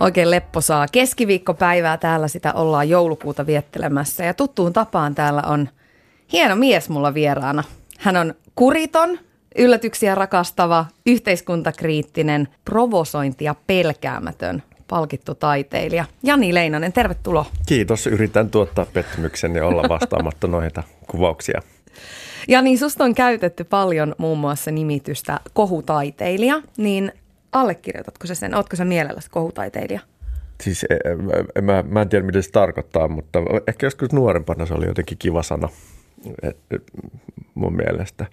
Oikein lepposaa keskiviikkopäivää täällä sitä ollaan joulukuuta viettelemässä ja tuttuun tapaan täällä on hieno mies mulla vieraana. Hän on kuriton, yllätyksiä rakastava, yhteiskuntakriittinen, provosointia pelkäämätön palkittu taiteilija. Jani Leinonen, tervetuloa. Kiitos. Yritän tuottaa pettymyksen ja olla vastaamatta noita kuvauksia. Ja niin susta on käytetty paljon muun muassa nimitystä kohutaiteilija, niin allekirjoitatko sä sen? Ootko sä mielelläsi kohutaiteilija? Siis e, e, mä, mä en tiedä, mitä se tarkoittaa, mutta ehkä joskus nuorempana se oli jotenkin kiva sana et, et, mun mielestä.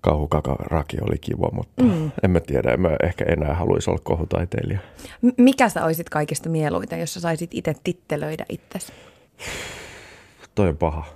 Kauhukakaraki oli kiva, mutta mm. en mä tiedä, en mä ehkä enää haluaisi olla kohutaiteilija. M- mikä sä olisit kaikista mieluiten, jos sä saisit itse tittelöidä itsesi? Toi on paha.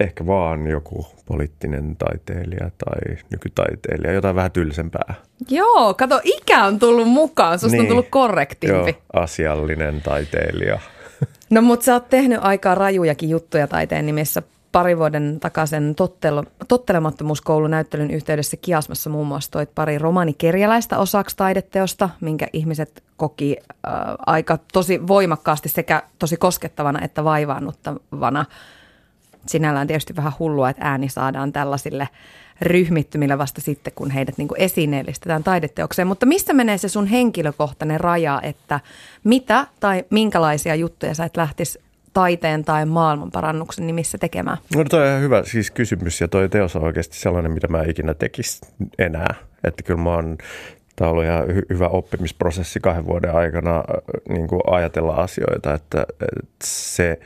Ehkä vaan joku poliittinen taiteilija tai nykytaiteilija, jotain vähän tylsempää. Joo, kato, ikä on tullut mukaan, susta niin. on tullut korrektimpi. Joo, asiallinen taiteilija. No mutta sä oot tehnyt aika rajujakin juttuja taiteen nimissä. Pari vuoden takaisin tottelu, tottelemattomuuskoulun näyttelyn yhteydessä Kiasmassa muun muassa toit pari romanikerjäläistä osaksi taideteosta, minkä ihmiset koki äh, aika tosi voimakkaasti sekä tosi koskettavana että vaivaannuttavana sinällään tietysti vähän hullua, että ääni saadaan tällaisille ryhmittymille vasta sitten, kun heidät niin esineellistetään taideteokseen. Mutta missä menee se sun henkilökohtainen raja, että mitä tai minkälaisia juttuja sä et lähtisi taiteen tai maailmanparannuksen nimissä tekemään? No toi on ihan hyvä siis kysymys ja toi teos on oikeasti sellainen, mitä mä ikinä tekisi enää. Että kyllä mä oon Tämä on ollut ihan hy- hyvä oppimisprosessi kahden vuoden aikana niin kuin ajatella asioita, että, että se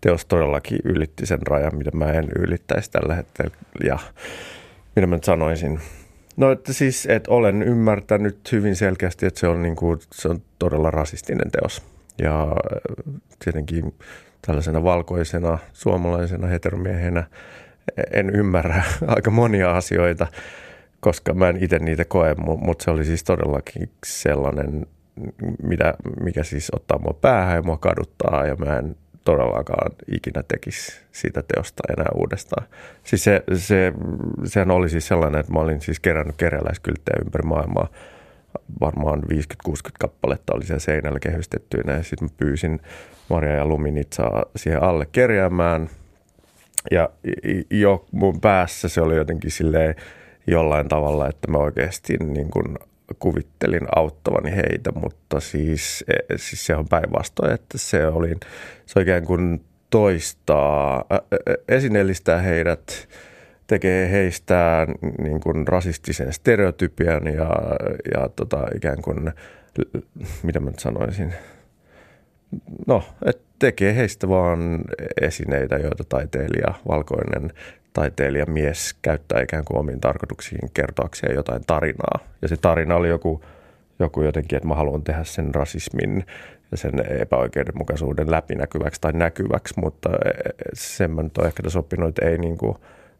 teos todellakin ylitti sen rajan, mitä mä en ylittäisi tällä hetkellä. Ja mitä mä nyt sanoisin? No, että siis, että olen ymmärtänyt hyvin selkeästi, että se on, niin kuin, se on todella rasistinen teos. Ja äh, tietenkin tällaisena valkoisena suomalaisena heteromiehenä en ymmärrä aika monia asioita, koska mä en itse niitä koe, mutta se oli siis todellakin sellainen, mitä, mikä siis ottaa mua päähän ja mua kaduttaa ja mä en todellakaan ikinä tekisi siitä teosta enää uudestaan. Siis se, se, sehän oli siis sellainen, että mä olin siis kerännyt kerjäläiskylttejä ympäri maailmaa. Varmaan 50-60 kappaletta oli siellä seinällä kehystettyinä ja sitten mä pyysin Maria ja Luminitsaa siihen alle kerjäämään. Ja jo mun päässä se oli jotenkin silleen jollain tavalla, että mä oikeasti niin kuin kuvittelin auttavani heitä, mutta siis, e, siis se on päinvastoin, että se oli se oikein kuin toistaa, esineellistää heidät, tekee heistä niin kuin rasistisen stereotypian ja, ja tota, ikään kuin, mitä mä nyt sanoisin, no, että tekee heistä vaan esineitä, joita taiteilija, valkoinen taiteilija mies käyttää ikään kuin omiin tarkoituksiin kertoakseen jotain tarinaa. Ja se tarina oli joku, joku jotenkin, että mä haluan tehdä sen rasismin ja sen epäoikeudenmukaisuuden läpinäkyväksi tai näkyväksi, mutta sen mä nyt olen ehkä tässä oppinut, että ei niin kuin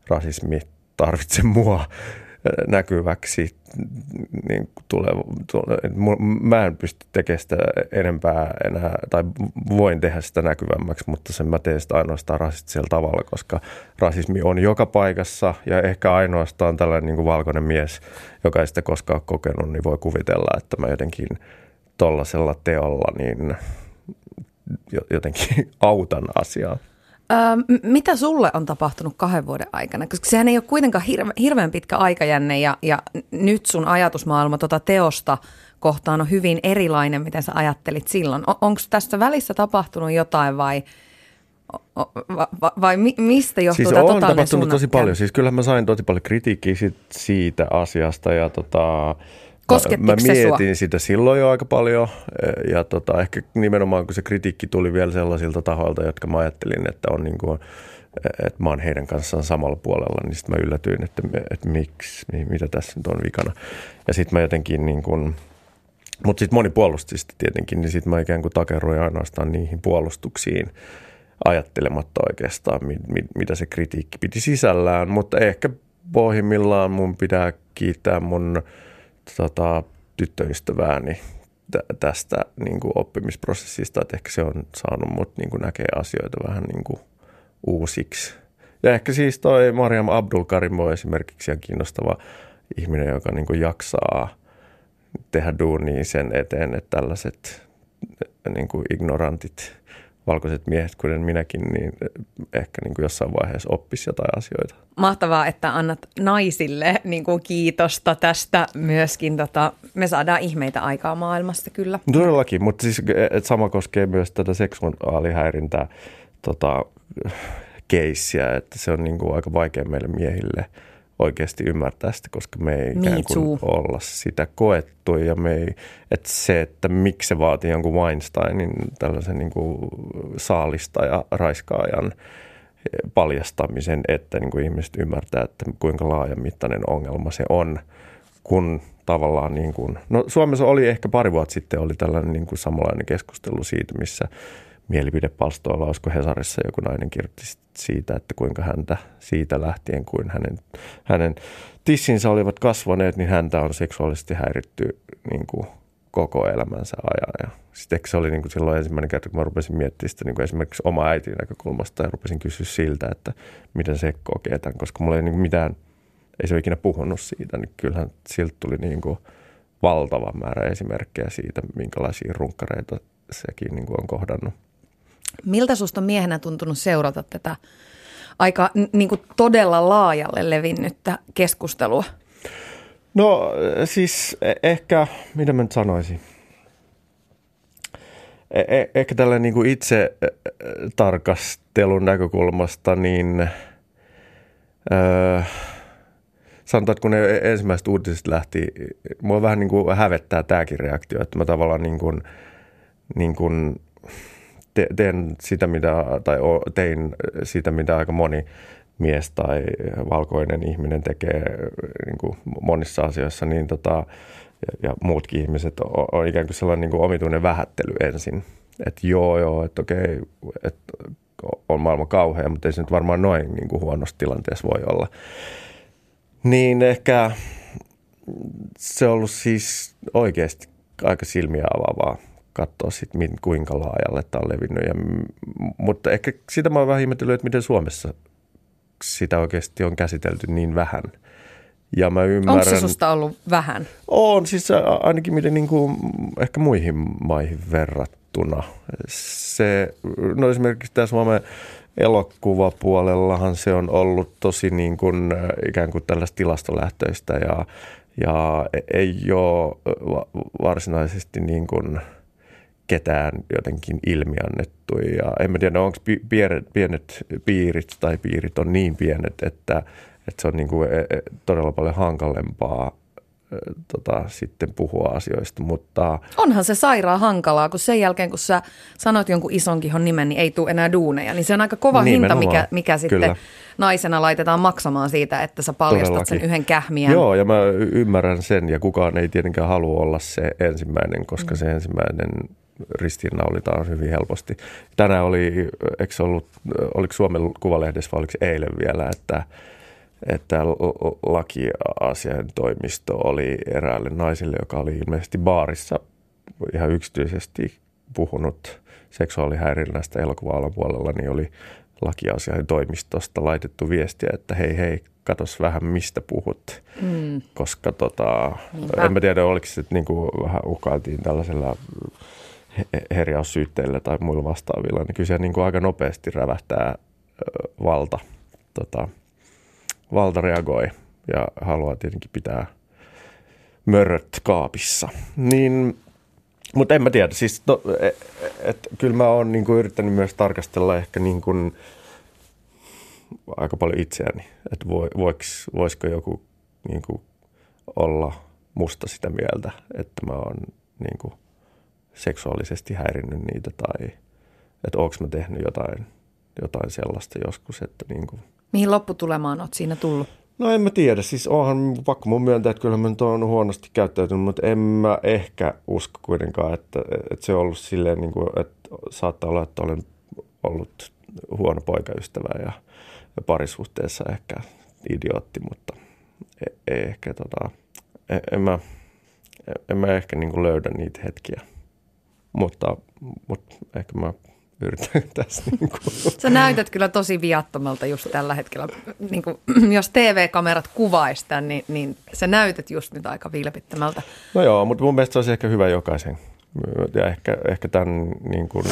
rasismi tarvitse mua näkyväksi niin tule, tule, mä en pysty tekemään sitä enempää enää, tai voin tehdä sitä näkyvämmäksi, mutta sen mä teen sitä ainoastaan rasistisella tavalla, koska rasismi on joka paikassa ja ehkä ainoastaan tällainen niin kuin valkoinen mies, joka ei sitä koskaan kokenut, niin voi kuvitella, että mä jotenkin tollaisella teolla niin jotenkin autan asiaa. Öö, mitä sulle on tapahtunut kahden vuoden aikana? Koska sehän ei ole kuitenkaan hirve, hirveän pitkä aikajänne ja, ja nyt sun ajatusmaailma tuota teosta kohtaan on hyvin erilainen, miten sä ajattelit silloin. On, Onko tässä välissä tapahtunut jotain vai, vai, vai mistä johtuu siis tämä on tapahtunut tosi paljon. Siis kyllähän mä sain tosi paljon kritiikkiä siitä asiasta ja tota, Koskettiko mä, mietin sua? sitä silloin jo aika paljon ja tota, ehkä nimenomaan kun se kritiikki tuli vielä sellaisilta tahoilta, jotka mä ajattelin, että on niin kuin, että mä oon heidän kanssaan samalla puolella, niin sitten mä yllätyin, että, että miksi, mitä tässä nyt on vikana. Ja sitten mä jotenkin niin kuin, mutta sitten moni puolusti sitä tietenkin, niin sitten mä ikään kuin takeroin ainoastaan niihin puolustuksiin ajattelematta oikeastaan, mit, mit, mitä se kritiikki piti sisällään. Mutta ehkä pohjimmillaan mun pitää kiittää mun tota, tyttöystävääni tä- tästä niin kuin oppimisprosessista, että ehkä se on saanut mut niin kuin näkee asioita vähän niin kuin uusiksi. Ja ehkä siis toi Mariam Abdul Karim on esimerkiksi ihan kiinnostava ihminen, joka niin kuin jaksaa tehdä duunia sen eteen, että tällaiset niin kuin ignorantit valkoiset miehet, kuten minäkin, niin ehkä niin kuin jossain vaiheessa oppisi jotain asioita. Mahtavaa, että annat naisille niin kuin kiitosta tästä myöskin. Tota, me saadaan ihmeitä aikaa maailmassa kyllä. Todellakin, mutta siis et sama koskee myös tätä seksuaalihäirintää tota, keissiä, että se on niin kuin aika vaikea meille miehille – oikeasti ymmärtää sitä, koska me ei Me ikään kuin olla sitä koettu. Ja me ei, että se, että miksi se vaatii jonkun Weinsteinin tällaisen niin kuin saalista ja raiskaajan paljastamisen, että niin kuin ihmiset ymmärtää, että kuinka laajamittainen ongelma se on, kun tavallaan niin kuin, no Suomessa oli ehkä pari vuotta sitten oli tällainen niin kuin samanlainen keskustelu siitä, missä mielipidepalstoilla, olisiko Hesarissa joku nainen kirjoitti siitä, että kuinka häntä siitä lähtien, kuin hänen, hänen tissinsä olivat kasvaneet, niin häntä on seksuaalisesti häiritty niin kuin koko elämänsä ajan. Ja sitten se oli niin kuin silloin ensimmäinen kerta, kun mä rupesin miettimään sitä niin kuin esimerkiksi oma äitin näkökulmasta ja rupesin kysyä siltä, että miten se kokee tämän, koska mulla ei niin kuin mitään, ei se ole ikinä puhunut siitä, niin kyllähän siltä tuli niin kuin valtava määrä esimerkkejä siitä, minkälaisia runkkareita sekin niin kuin on kohdannut. Miltä susta miehenä tuntunut seurata tätä aika niin kuin todella laajalle levinnyttä keskustelua? No siis e- ehkä, mitä mä nyt sanoisin? E- e- ehkä tällä niin kuin itse tarkastelun näkökulmasta, niin öö, sanotaan, että kun ne ensimmäiset uutiset lähti, mua vähän niin kuin hävettää tämäkin reaktio, että mä tavallaan niin kuin, niin kuin te, teen sitä, mitä, tai tein sitä, mitä aika moni mies tai valkoinen ihminen tekee niin kuin monissa asioissa, niin tota, ja, ja muutkin ihmiset on, on ikään kuin sellainen niin kuin omituinen vähättely ensin. Että joo, joo, että okei, että on maailma kauhea, mutta ei se nyt varmaan noin niin kuin huonossa tilanteessa voi olla. Niin ehkä se on ollut siis oikeasti aika silmiä avaavaa katsoa sitten, kuinka laajalle tämä on levinnyt. Ja, mutta ehkä sitä mä oon vähän ihmetellyt, että miten Suomessa sitä oikeasti on käsitelty niin vähän. Ja mä ymmärrän, Onko se susta ollut vähän? On, siis ainakin miten niin kuin, ehkä muihin maihin verrattuna. Se, no esimerkiksi tässä Suomen elokuvapuolellahan se on ollut tosi niin kuin, ikään kuin tällaista tilastolähtöistä ja, ja ei ole varsinaisesti niin kuin – ketään jotenkin ilmiannettu. Ja en mä tiedä, onko pienet, pienet piirit tai piirit on niin pienet, että, että se on niin kuin e, e, todella paljon hankalempaa tota, sitten puhua asioista, mutta... Onhan se sairaan hankalaa, kun sen jälkeen, kun sä sanot jonkun ison kihon nimen, niin ei tule enää duuneja. Niin se on aika kova hinta, mikä, mikä sitten Kyllä. naisena laitetaan maksamaan siitä, että sä paljastat Todellakin. sen yhden kähmiän. Joo, ja mä ymmärrän sen, ja kukaan ei tietenkään halua olla se ensimmäinen, koska mm. se ensimmäinen ristiinnaulitaan hyvin helposti. Tänään oli, eikö ollut, oliko Suomen Kuvalehdessä vai oliko eilen vielä, että, että lakiasian toimisto oli eräälle naiselle, joka oli ilmeisesti baarissa ihan yksityisesti puhunut seksuaalihäirinnästä elokuva puolella, niin oli lakiasian toimistosta laitettu viestiä, että hei hei, katos vähän mistä puhut. Mm. Koska tota, en mä tiedä, oliko se, että niin kuin vähän uhkailtiin tällaisella herjaussyytteillä tai muilla vastaavilla, niin kyllä se niin kuin aika nopeasti rävähtää valta. Tota, valta reagoi ja haluaa tietenkin pitää möröt kaapissa. Niin, mutta en mä tiedä, siis to, et, et, kyllä mä oon niin kuin yrittänyt myös tarkastella ehkä niin kuin aika paljon itseäni, että voiks, voisiko joku niin kuin olla musta sitä mieltä, että mä oon niin kuin – seksuaalisesti häirinnyt niitä tai että onko mä tehnyt jotain, jotain sellaista joskus, että niin kuin. Mihin lopputulemaan olet siinä tullut? No en mä tiedä, siis onhan pakko mun myöntää, että kyllä mä nyt on huonosti käyttäytynyt, mutta en mä ehkä usko kuitenkaan, että, että se on ollut silleen, niin kuin, että saattaa olla, että olen ollut huono poikaystävä ja, ja parisuhteessa ehkä idiootti, mutta ei, ei ehkä tota, en, en mä, en mä ehkä niin kuin löydä niitä hetkiä. Mutta, mutta ehkä mä yritän tässä. Niin kuin. Sä näytät kyllä tosi viattomalta just tällä hetkellä. Niin kuin, jos TV-kamerat kuvaisi tämän, niin, niin sä näytät just nyt aika vilpittömältä. No joo, mutta mun mielestä se olisi ehkä hyvä jokaisen. Ja ehkä, ehkä tämän niin kuin,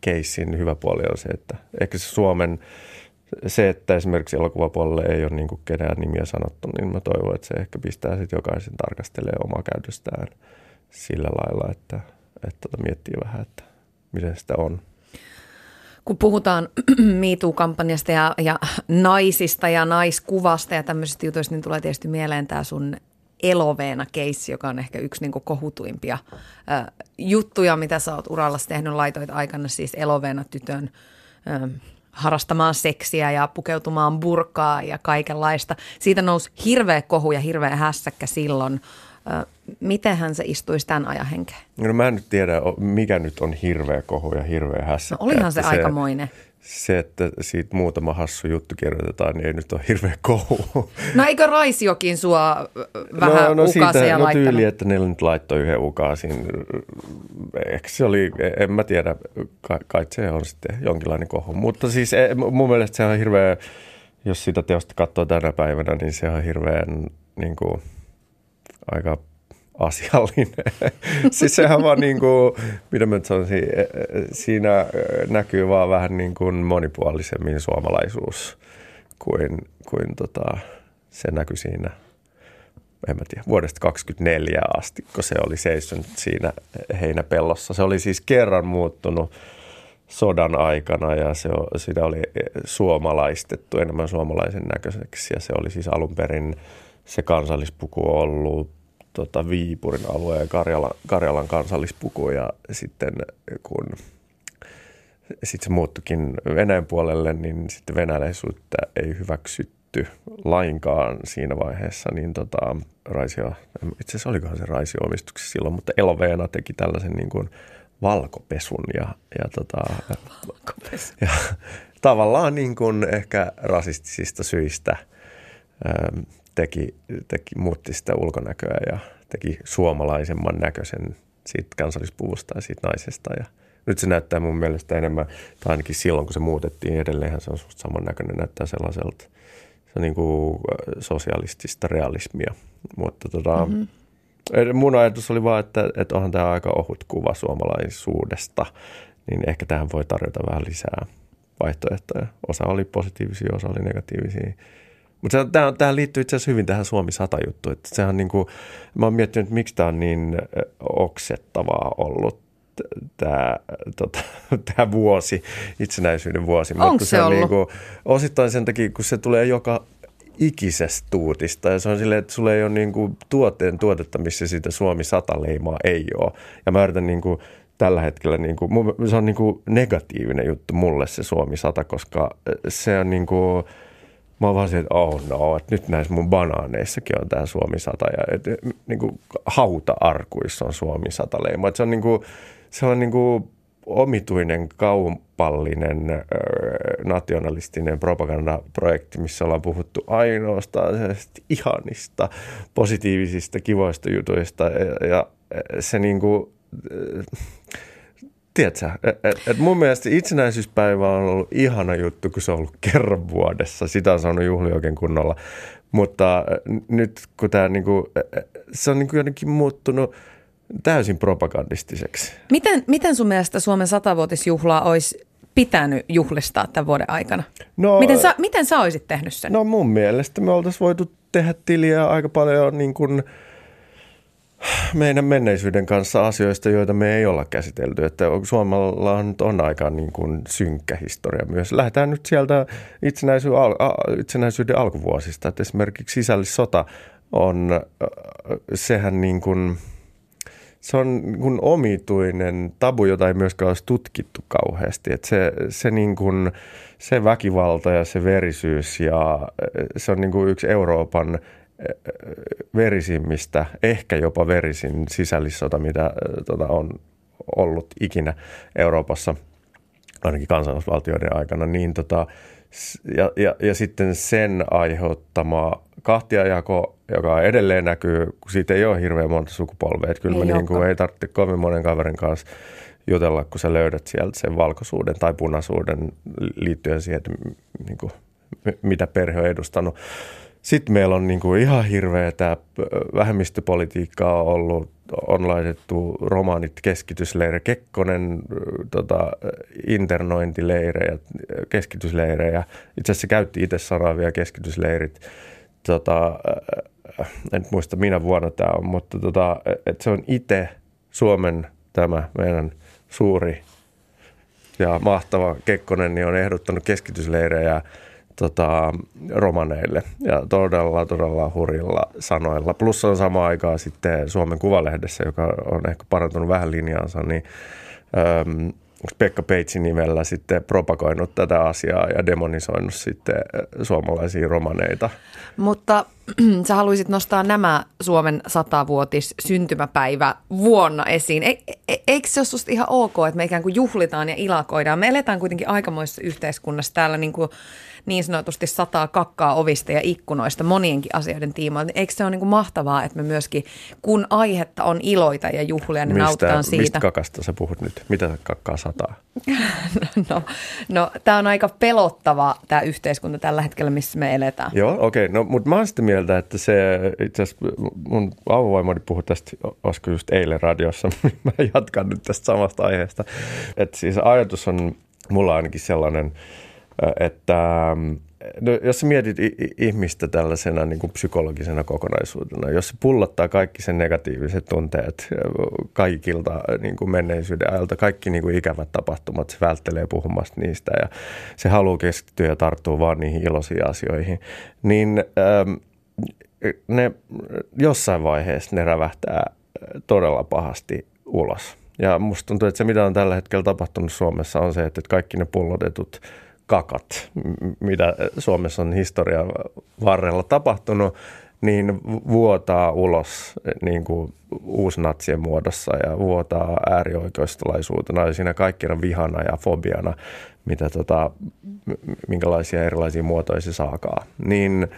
keissin hyvä puoli on se, että ehkä se Suomen, se, että esimerkiksi elokuvapuolelle ei ole niin kuin kenään nimiä sanottu, niin mä toivon, että se ehkä pistää sitten jokaisen tarkastelee omaa käytöstään sillä lailla, että, että tota miettii vähän, että miten sitä on. Kun puhutaan MeToo-kampanjasta ja, ja naisista ja naiskuvasta ja tämmöisistä jutuista, niin tulee tietysti mieleen tämä sun Eloveena-keissi, joka on ehkä yksi niin kohutuimpia ä, juttuja, mitä sä oot uralla tehnyt. Laitoit aikana siis Eloveena-tytön ä, harrastamaan seksiä ja pukeutumaan burkaa ja kaikenlaista. Siitä nousi hirveä kohu ja hirveä hässäkkä silloin. Mitenhän se istuisi tämän ajan henkeen? No mä en nyt tiedä, mikä nyt on hirveä kohu ja hirveä hässäkkä. No olihan se, se aikamoinen se, että siitä muutama hassu juttu kirjoitetaan, niin ei nyt ole hirveä kohu. No eikö Raisiokin sua vähän no, no siitä, ja no tyyli, että ne nyt laittoi yhden ukaasin. Ehkä se oli, en mä tiedä, kai, kai se on sitten jonkinlainen kohu. Mutta siis e, mun mielestä se on hirveä, jos sitä teosta katsoo tänä päivänä, niin se on hirveän niin kuin, aika asiallinen. siis sehän vaan niin kuin, mitä mä sanoisin, e, e, siinä näkyy vaan vähän niin kuin monipuolisemmin suomalaisuus kuin, kuin tota, se näkyy siinä, en mä tiedä, vuodesta 24 asti, kun se oli seissyt siinä heinäpellossa. Se oli siis kerran muuttunut sodan aikana ja se, sitä oli suomalaistettu enemmän suomalaisen näköiseksi ja se oli siis alun perin se kansallispuku ollut tota, Viipurin alueen Karjala, Karjalan kansallispuku ja sitten kun sitten se muuttukin Venäjän puolelle, niin sitten venäläisyyttä ei hyväksytty lainkaan siinä vaiheessa, niin tota, Raisio, itse asiassa olikohan se Raisio omistuksessa silloin, mutta Eloveena teki tällaisen niin kuin valkopesun ja, ja, tota, Valkopesu. ja tavallaan niin kuin ehkä rasistisista syistä teki, teki, muutti sitä ulkonäköä ja teki suomalaisemman näköisen siitä kansallispuvusta ja siitä naisesta. Ja nyt se näyttää mun mielestä enemmän, tai ainakin silloin kun se muutettiin, edelleenhän se on susta näköinen, näyttää sellaiselta, se on niin kuin sosialistista realismia. Mutta tota, mm-hmm. mun ajatus oli vaan, että, että onhan tämä aika ohut kuva suomalaisuudesta, niin ehkä tähän voi tarjota vähän lisää vaihtoehtoja. Osa oli positiivisia, osa oli negatiivisia. Mutta tämä, tämä liittyy itse asiassa hyvin tähän Suomi 100 juttuun. Että sehän niin kuin, mä oon miettinyt, että miksi tämä on niin oksettavaa ollut tämä, tota, tämä vuosi, itsenäisyyden vuosi. Onko se, se on Niin kuin, osittain sen takia, kun se tulee joka ikisestä tuutista ja se on silleen, että sulla ei ole niin kuin tuotteen tuotetta, missä siitä Suomi 100 leimaa ei ole. Ja mä yritän niin kuin, tällä hetkellä, niin kuin, se on niin kuin negatiivinen juttu mulle se Suomi 100, koska se on niin kuin, Mä oon vaan se, että oh no, että nyt näissä mun banaaneissakin on tämä Suomi 100 ja et, niin kuin hauta-arkuissa on Suomi 100 leima. Et se on niin kuin, sellainen niin kuin omituinen kaupallinen nationalistinen propagandaprojekti, missä ollaan puhuttu ainoastaan ihanista, positiivisista, kivoista jutuista ja, ja se niin kuin, tiedätkö, et, et, mun mielestä itsenäisyyspäivä on ollut ihana juttu, kun se on ollut kerran vuodessa. Sitä on saanut juhli oikein kunnolla. Mutta nyt kun tämä niinku, se on niinku jotenkin muuttunut täysin propagandistiseksi. Miten, miten sun mielestä Suomen satavuotisjuhlaa olisi pitänyt juhlistaa tämän vuoden aikana? No, miten, sä, miten sä olisit tehnyt sen? No mun mielestä me oltaisiin voitu tehdä tiliä aika paljon niin kuin – meidän menneisyyden kanssa asioista, joita me ei olla käsitelty. Että Suomella on, on aika niin kuin synkkä historia myös. Lähdetään nyt sieltä itsenäisyyden, al, itsenäisyyden alkuvuosista. Että esimerkiksi sisällissota on, sehän niin kuin, se on niin kuin omituinen tabu, jota ei myöskään olisi tutkittu kauheasti. Että se, se, niin kuin, se väkivalta ja se verisyys ja se on niin kuin yksi Euroopan – verisimmistä, ehkä jopa verisin sisällissota, mitä tota, on ollut ikinä Euroopassa. ainakin kansallisvaltioiden aikana, niin tota, ja, ja, ja sitten sen aiheuttama kahtiajako, joka edelleen näkyy, kun siitä ei ole hirveän monta sukupolvea. Että kyllä ei, niin kuin, ei tarvitse kovin monen kaverin kanssa jutella, kun sä löydät sieltä sen valkoisuuden tai punaisuuden liittyen siihen, että niin kuin, mitä perhe on edustanut. Sitten meillä on niin kuin ihan hirveä tämä vähemmistöpolitiikkaa ollut, on laitettu romaanit keskitysleire, Kekkonen tota, internointileirejä, keskitysleirejä. Itse asiassa käytti itse sanaa vielä keskitysleirit. Tota, en muista minä vuonna tämä on, mutta tota, että se on itse Suomen tämä meidän suuri ja mahtava Kekkonen niin on ehdottanut keskitysleirejä tota, romaneille ja todella, todella hurjilla sanoilla. Plus on sama aikaa sitten Suomen Kuvalehdessä, joka on ehkä parantunut vähän linjaansa, niin äm, Pekka Peitsi nimellä sitten propagoinut tätä asiaa ja demonisoinut sitten suomalaisia romaneita. Mutta sä haluaisit nostaa nämä Suomen satavuotis syntymäpäivä vuonna esiin. E, e, eikö se ole susta ihan ok, että me ikään kuin juhlitaan ja ilakoidaan? Me eletään kuitenkin aikamoisessa yhteiskunnassa täällä niin kuin niin sanotusti sataa kakkaa ovista ja ikkunoista monienkin asioiden tiimoilta. Niin eikö se ole niin kuin mahtavaa, että me myöskin, kun aihetta on iloita ja juhlia, niin mistä, nautitaan siitä. Mistä kakasta sä puhut nyt? Mitä kakkaa sataa? no, no tämä on aika pelottava tämä yhteiskunta tällä hetkellä, missä me eletään. Joo, okei. Okay. No, mutta mä oon sitä mieltä, että se itse asiassa mun avovaimoni puhui tästä, olisiko just eilen radiossa, mä jatkan nyt tästä samasta aiheesta. Että siis ajatus on mulla ainakin sellainen – että no, jos sä mietit ihmistä tällaisena niin kuin psykologisena kokonaisuutena, jos se pullottaa kaikki sen negatiiviset tunteet kaikilta niin kuin menneisyyden ajalta, kaikki niin kuin ikävät tapahtumat, se välttelee puhumasta niistä ja se haluaa keskittyä ja tarttua vaan niihin iloisiin asioihin, niin ne jossain vaiheessa ne rävähtää todella pahasti ulos. Ja musta tuntuu, että se mitä on tällä hetkellä tapahtunut Suomessa on se, että kaikki ne pullotetut kakat, mitä Suomessa on historian varrella tapahtunut, niin vuotaa ulos niin kuin uusnatsien muodossa ja vuotaa äärioikeistolaisuutena ja siinä kaikkina vihana ja fobiana, mitä tota, minkälaisia erilaisia muotoja se saakaa. Niin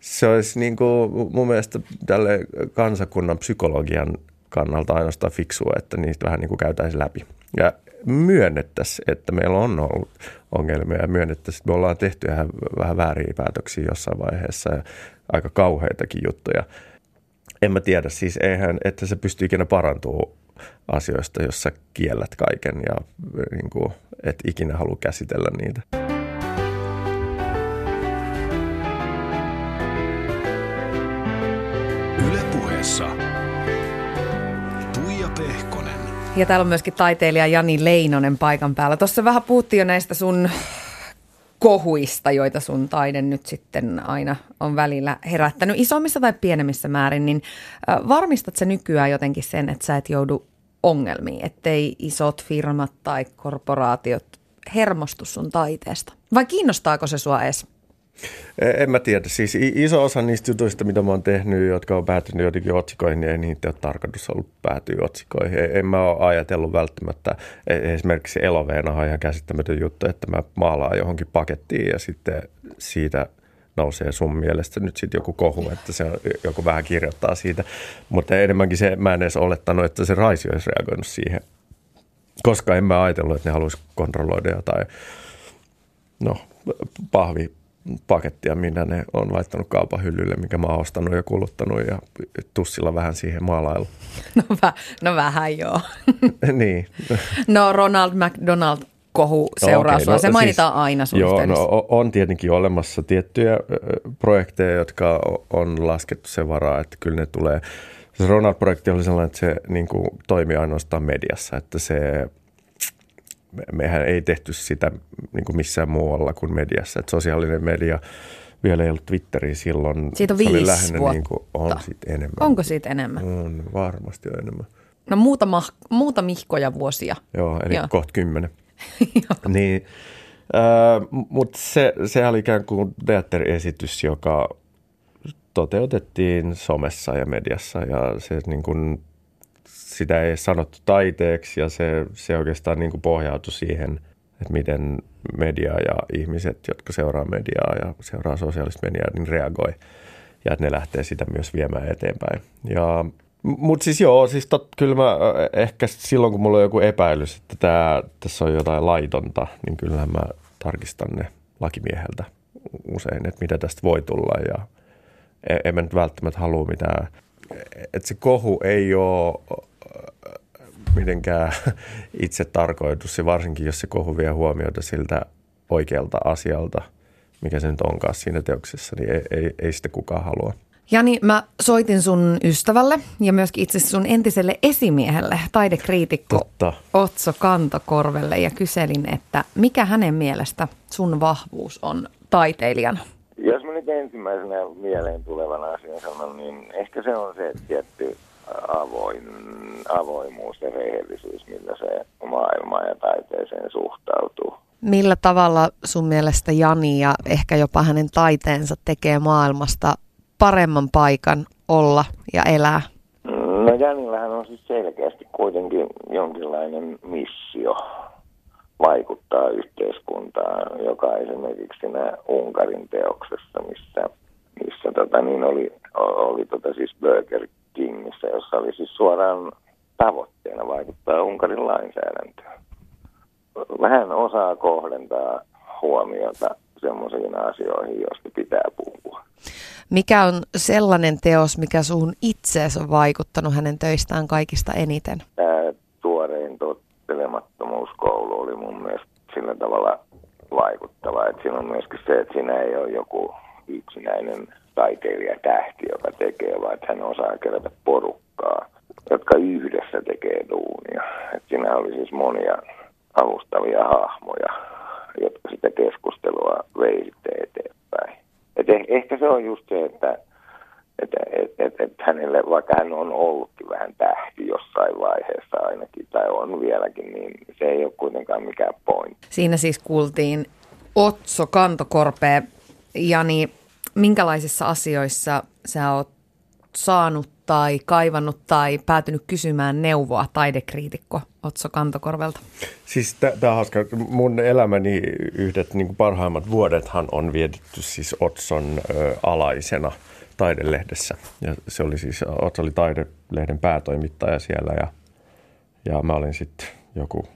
se olisi niin kuin mun mielestä tälle kansakunnan psykologian kannalta ainoastaan fiksua, että niistä vähän niin kuin käytäisiin läpi. Ja myönnettäisiin, että meillä on ollut ongelmia ja myönnettäisiin, että me ollaan tehty ihan vähän vääriä päätöksiä jossain vaiheessa ja aika kauheitakin juttuja. En mä tiedä, siis eihän, että se pystyy ikinä parantuu asioista, jos sä kiellät kaiken ja niin kuin, et ikinä halua käsitellä niitä. Ylepuheessa Tuija Ja täällä on myöskin taiteilija Jani Leinonen paikan päällä. Tuossa vähän puhuttiin jo näistä sun kohuista, joita sun taide nyt sitten aina on välillä herättänyt isommissa tai pienemmissä määrin, niin varmistat se nykyään jotenkin sen, että sä et joudu ongelmiin, ettei isot firmat tai korporaatiot hermostu sun taiteesta? Vai kiinnostaako se sua edes? En mä tiedä. Siis iso osa niistä jutuista, mitä mä oon tehnyt, jotka on päätynyt jotenkin otsikoihin, niin ei niitä ole tarkoitus ollut päätyä otsikoihin. En mä ole ajatellut välttämättä, e, esimerkiksi Eloveena on ihan käsittämätön juttu, että mä maalaan johonkin pakettiin ja sitten siitä nousee sun mielestä nyt sitten joku kohu, että se joku vähän kirjoittaa siitä. Mutta enemmänkin se, mä en edes olettanut, että se Raisi olisi reagoinut siihen, koska en mä ajatellut, että ne haluaisi kontrolloida jotain, no, pahvi pakettia, minä ne on laittanut kaupan hyllylle, mikä mä oon ostanut ja kuluttanut ja tussilla vähän siihen maalailu. No, väh, no vähän joo. niin. No Ronald McDonald kohu seuraa okay, no, se mainitaan siis, aina sun Joo, no, on tietenkin olemassa tiettyjä projekteja, jotka on laskettu sen varaa, että kyllä ne tulee. Se Ronald-projekti oli sellainen, että se niin kuin, toimii ainoastaan mediassa, että se mehän ei tehty sitä niin kuin missään muualla kuin mediassa. Että sosiaalinen media vielä ei ollut Twitteri silloin. Siitä on viisi lähinnä vuotta. Niin kuin, on siitä enemmän. Onko siitä enemmän? On, varmasti on enemmän. No muutama, muutamihkoja vuosia. Joo, eli Joo. kohta kymmenen. niin, äh, mutta se, se oli ikään kuin teatteriesitys, joka toteutettiin somessa ja mediassa ja se niin kuin sitä ei sanottu taiteeksi ja se, se oikeastaan niin kuin pohjautui siihen että miten media ja ihmiset, jotka seuraa mediaa ja seuraa sosiaalista mediaa, niin reagoi ja että ne lähtee sitä myös viemään eteenpäin. Ja mutta siis joo, siis tot, kyllä mä ehkä silloin, kun mulla on joku epäilys, että tää, tässä on jotain laitonta, niin kyllähän mä tarkistan ne lakimieheltä usein, että mitä tästä voi tulla ja e, en mä nyt välttämättä halua mitään. Että se kohu ei ole mitenkään itse tarkoitus ja varsinkin jos se kohu vie huomiota siltä oikealta asialta, mikä se nyt onkaan siinä teoksessa, niin ei, ei, ei sitä kukaan halua. Jani, mä soitin sun ystävälle ja myöskin itse sun entiselle esimiehelle, taidekriitikko Totta. Otso Kantokorvelle ja kyselin, että mikä hänen mielestä sun vahvuus on taiteilijana? Jos mä nyt ensimmäisenä mieleen tulevan asian sanon, niin ehkä se on se tietty avoin, avoimuus ja rehellisyys, millä se maailmaan ja taiteeseen suhtautuu. Millä tavalla sun mielestä Jani ja ehkä jopa hänen taiteensa tekee maailmasta paremman paikan olla ja elää? No Janillähän on siis selkeästi kuitenkin jonkinlainen missio vaikuttaa yhteiskuntaan, joka esimerkiksi siinä Unkarin teoksessa, missä, missä tota, niin oli, oli tota siis Burger Kingissä, jossa oli siis suoraan tavoitteena vaikuttaa Unkarin lainsäädäntöön. Vähän osaa kohdentaa huomiota semmoisiin asioihin, joista pitää puhua. Mikä on sellainen teos, mikä suhun itseesi on vaikuttanut hänen töistään kaikista eniten? Tämä tuorein tottelemattomuuskoulu oli mun mielestä sillä tavalla vaikuttava. Että siinä on myöskin se, että siinä ei ole joku yksinäinen taiteilija tähti, joka tekee, vaan että hän osaa kerätä porukkaa, jotka yhdessä tekee duunia. Että siinä oli siis monia avustavia hahmoja, jotka sitä keskustelua vei sitten eteenpäin. Et eh, ehkä se on just se, että et, et, et, et hänelle, vaikka hän on ollutkin vähän tähti jossain vaiheessa ainakin, tai on vieläkin, niin se ei ole kuitenkaan mikään point. Siinä siis kuultiin Otso Kantokorpe. Jani, minkälaisissa asioissa sä oot saanut tai kaivannut tai päätynyt kysymään neuvoa taidekriitikko Otso Kantokorvelta? Siis tämä on hauska. Mun elämäni yhdet niin parhaimmat vuodethan on vietetty siis Otson ö, alaisena taidelehdessä. Ja se oli siis, Otso oli taidelehden päätoimittaja siellä ja, ja mä olin sitten joku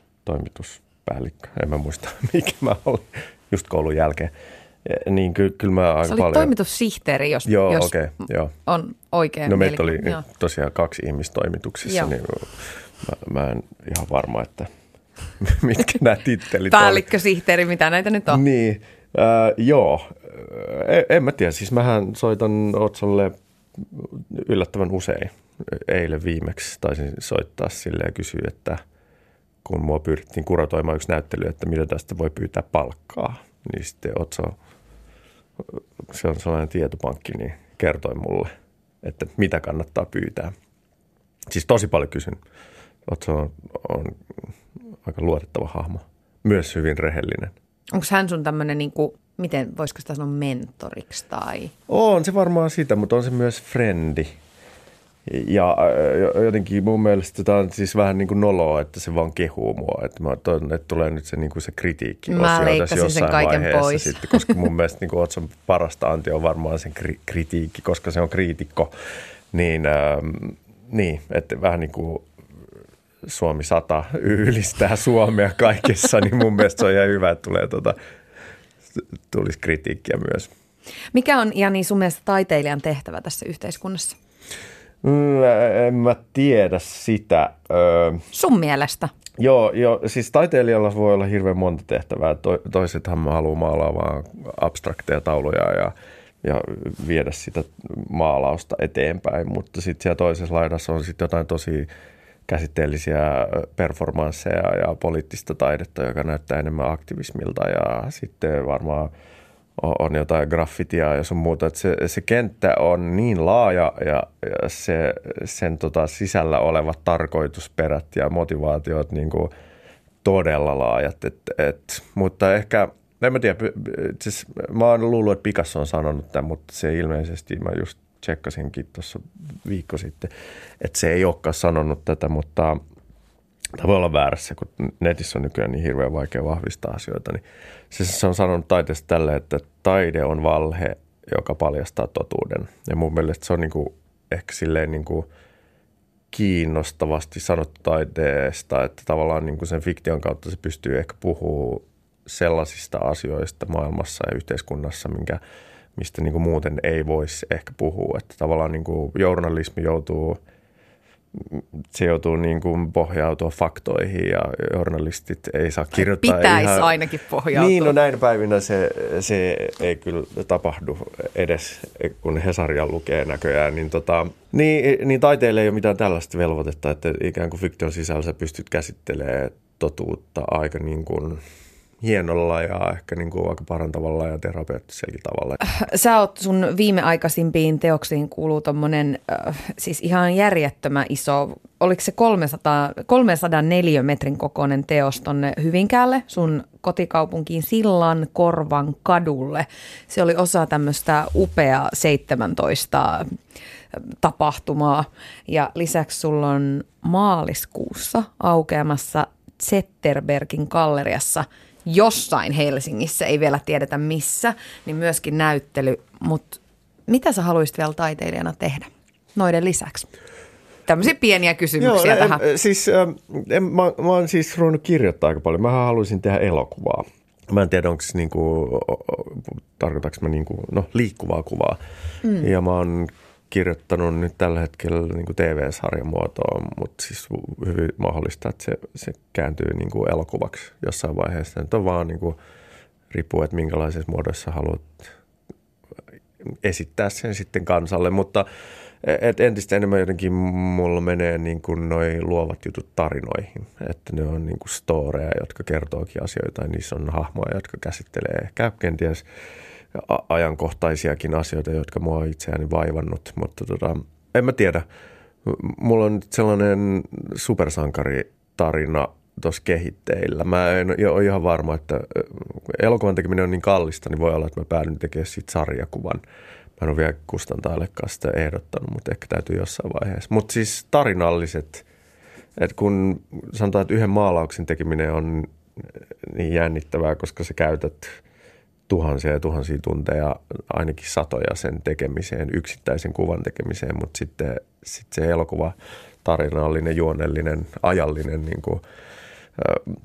toimituspäällikkö. En mä muista, mikä mä olin just koulun jälkeen. Ja, niin ky, kyllä mä aika paljon... toimitussihteeri, jos, Joo, jos okei, joo. on oikein. No meitä oli. Joo. tosiaan kaksi ihmistoimituksessa, Joo. niin mä, mä en ihan varma, että mitkä nämä tittelit oli. Päällikkö, sihteeri, mitä näitä nyt on? Niin, äh, joo. En, en mä tiedä, siis mähän soitan Otsolle yllättävän usein. Eilen viimeksi taisin soittaa sille ja kysyä, että kun mua pyrittiin kuratoimaan yksi näyttely, että mitä tästä voi pyytää palkkaa, niin sitten Otso, se on sellainen tietopankki, niin kertoi mulle, että mitä kannattaa pyytää. Siis tosi paljon kysyn. Otso on, on aika luotettava hahmo. Myös hyvin rehellinen. Onko hän sun tämmöinen, niin kuin, miten voisiko sitä sanoa mentoriksi tai? On se varmaan sitä, mutta on se myös frendi. Ja äh, jotenkin mun mielestä tämä on siis vähän niin kuin noloa, että se vaan kehuu mua. Että mä toivon, että tulee nyt se, niin kuin se kritiikki Mä tässä leikkasin sen jossain kaiken vaiheessa pois. Sitten, koska mun mielestä niin kuin Otson parasta anti on varmaan sen kri- kritiikki, koska se on kriitikko. Niin, ähm, niin että vähän niin kuin Suomi 100 ylistää Suomea kaikessa, niin mun mielestä se on ihan hyvä, että tulee tuota, tulisi kritiikkiä myös. Mikä on Jani sun mielestä taiteilijan tehtävä tässä yhteiskunnassa? Mm, en mä tiedä sitä. Öö, Sun mielestä? joo, joo, siis taiteilijalla voi olla hirveän monta tehtävää. To, toisethan haluaa maalaa vaan abstrakteja tauluja ja, ja viedä sitä maalausta eteenpäin, mutta sitten siellä toisessa laidassa on sitten jotain tosi käsitteellisiä performansseja ja poliittista taidetta, joka näyttää enemmän aktivismilta ja sitten varmaan on- jotain graffitia ja sun muuta. Se, se kenttä on niin laaja ja, ja se, sen tota sisällä olevat tarkoitusperät ja motivaatiot niin kuin todella laajat. Et, et, mutta ehkä, en mä tiedä, siis mä oon luullut, että Picasso on sanonut tämän, mutta se ilmeisesti, mä just tsekkasinkin tuossa viikko sitten, että se ei olekaan sanonut tätä, mutta tai voi olla väärässä, kun netissä on nykyään niin hirveän vaikea vahvistaa asioita, niin se, se on sanonut taiteesta tälle, että taide on valhe, joka paljastaa totuuden. Ja mun mielestä se on niin kuin, ehkä silleen niin kuin kiinnostavasti sanottu taiteesta, että tavallaan niin kuin sen fiktion kautta se pystyy ehkä puhumaan sellaisista asioista maailmassa ja yhteiskunnassa, minkä, mistä niin kuin muuten ei voisi ehkä puhua. Että tavallaan niin kuin journalismi joutuu – se joutuu niin kuin pohjautua faktoihin ja journalistit ei saa kirjoittaa. Pitäisi ihan... ainakin pohjautua. Niin, no näin päivinä se, se ei kyllä tapahdu edes, kun Hesaria lukee näköjään. Niin, tota, niin, niin taiteelle ei ole mitään tällaista velvoitetta, että ikään kuin fiktion sisällä sä pystyt käsittelemään totuutta aika niin kuin – hienolla ja ehkä niin kuin aika parantavalla ja terapeuttisellakin tavalla. Sä oot sun viimeaikaisimpiin teoksiin kuuluu tommonen äh, siis ihan järjettömän iso, oliko se 300, 304 metrin kokoinen teos tonne Hyvinkäälle, sun kotikaupunkiin Sillan Korvan kadulle. Se oli osa tämmöistä upea 17 tapahtumaa ja lisäksi sulla on maaliskuussa aukeamassa Zetterbergin galleriassa – jossain Helsingissä, ei vielä tiedetä missä, niin myöskin näyttely. Mutta mitä sä haluaisit vielä taiteilijana tehdä noiden lisäksi? Tämmöisiä pieniä kysymyksiä Joo, tähän. En, siis, en, mä, mä oon siis ruvennut kirjoittaa aika paljon. Mä haluaisin tehdä elokuvaa. Mä en tiedä, onko se niinku, tarkoitanko mä niinku, no, liikkuvaa kuvaa. Mm. Ja mä oon kirjoittanut nyt tällä hetkellä niin kuin TV-sarjan muotoon, mutta siis hyvin mahdollista, että se, se kääntyy niin kuin elokuvaksi jossain vaiheessa. Nyt on vaan niin kuin, riippuu, että minkälaisessa muodossa haluat esittää sen sitten kansalle, mutta et entistä enemmän jotenkin mulla menee niin kuin noi luovat jutut tarinoihin, että ne on niin kuin storeja, jotka kertookin asioita ja niissä on hahmoja, jotka käsittelee ehkä kenties – ajankohtaisiakin asioita, jotka mua on itseäni vaivannut, mutta tota, en mä tiedä. Mulla on nyt sellainen supersankaritarina tuossa kehitteillä. Mä en ole ihan varma, että elokuvan tekeminen on niin kallista, niin voi olla, että mä päädyn tekemään siitä sarjakuvan. Mä en ole vielä kustantajallekaan sitä ehdottanut, mutta ehkä täytyy jossain vaiheessa. Mutta siis tarinalliset, että kun sanotaan, että yhden maalauksen tekeminen on niin jännittävää, koska sä käytät – tuhansia ja tuhansia tunteja, ainakin satoja sen tekemiseen, yksittäisen kuvan tekemiseen, mutta sitten sit se elokuva tarinallinen, juonellinen, ajallinen niin kuin,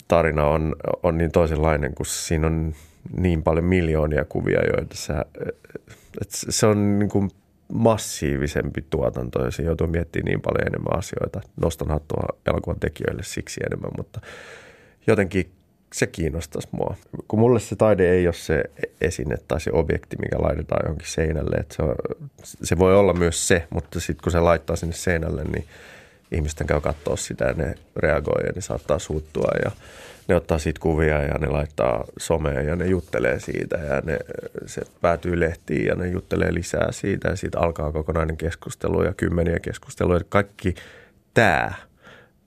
tarina on, on niin toisenlainen, kun siinä on niin paljon miljoonia kuvia, joita sä, että se on niin kuin massiivisempi tuotanto ja se joutuu miettimään niin paljon enemmän asioita. Nostan hattua elokuvan tekijöille siksi enemmän, mutta jotenkin se kiinnostaisi mua. Kun mulle se taide ei ole se esine tai se objekti, mikä laitetaan johonkin seinälle. Että se, on, se voi olla myös se, mutta sitten kun se laittaa sinne seinälle, niin ihmisten käy katsoa sitä ja ne reagoi ja ne saattaa suuttua ja ne ottaa siitä kuvia ja ne laittaa someen ja ne juttelee siitä ja ne, se päätyy lehtiin ja ne juttelee lisää siitä ja siitä alkaa kokonainen keskustelu ja kymmeniä keskusteluja. Kaikki tämä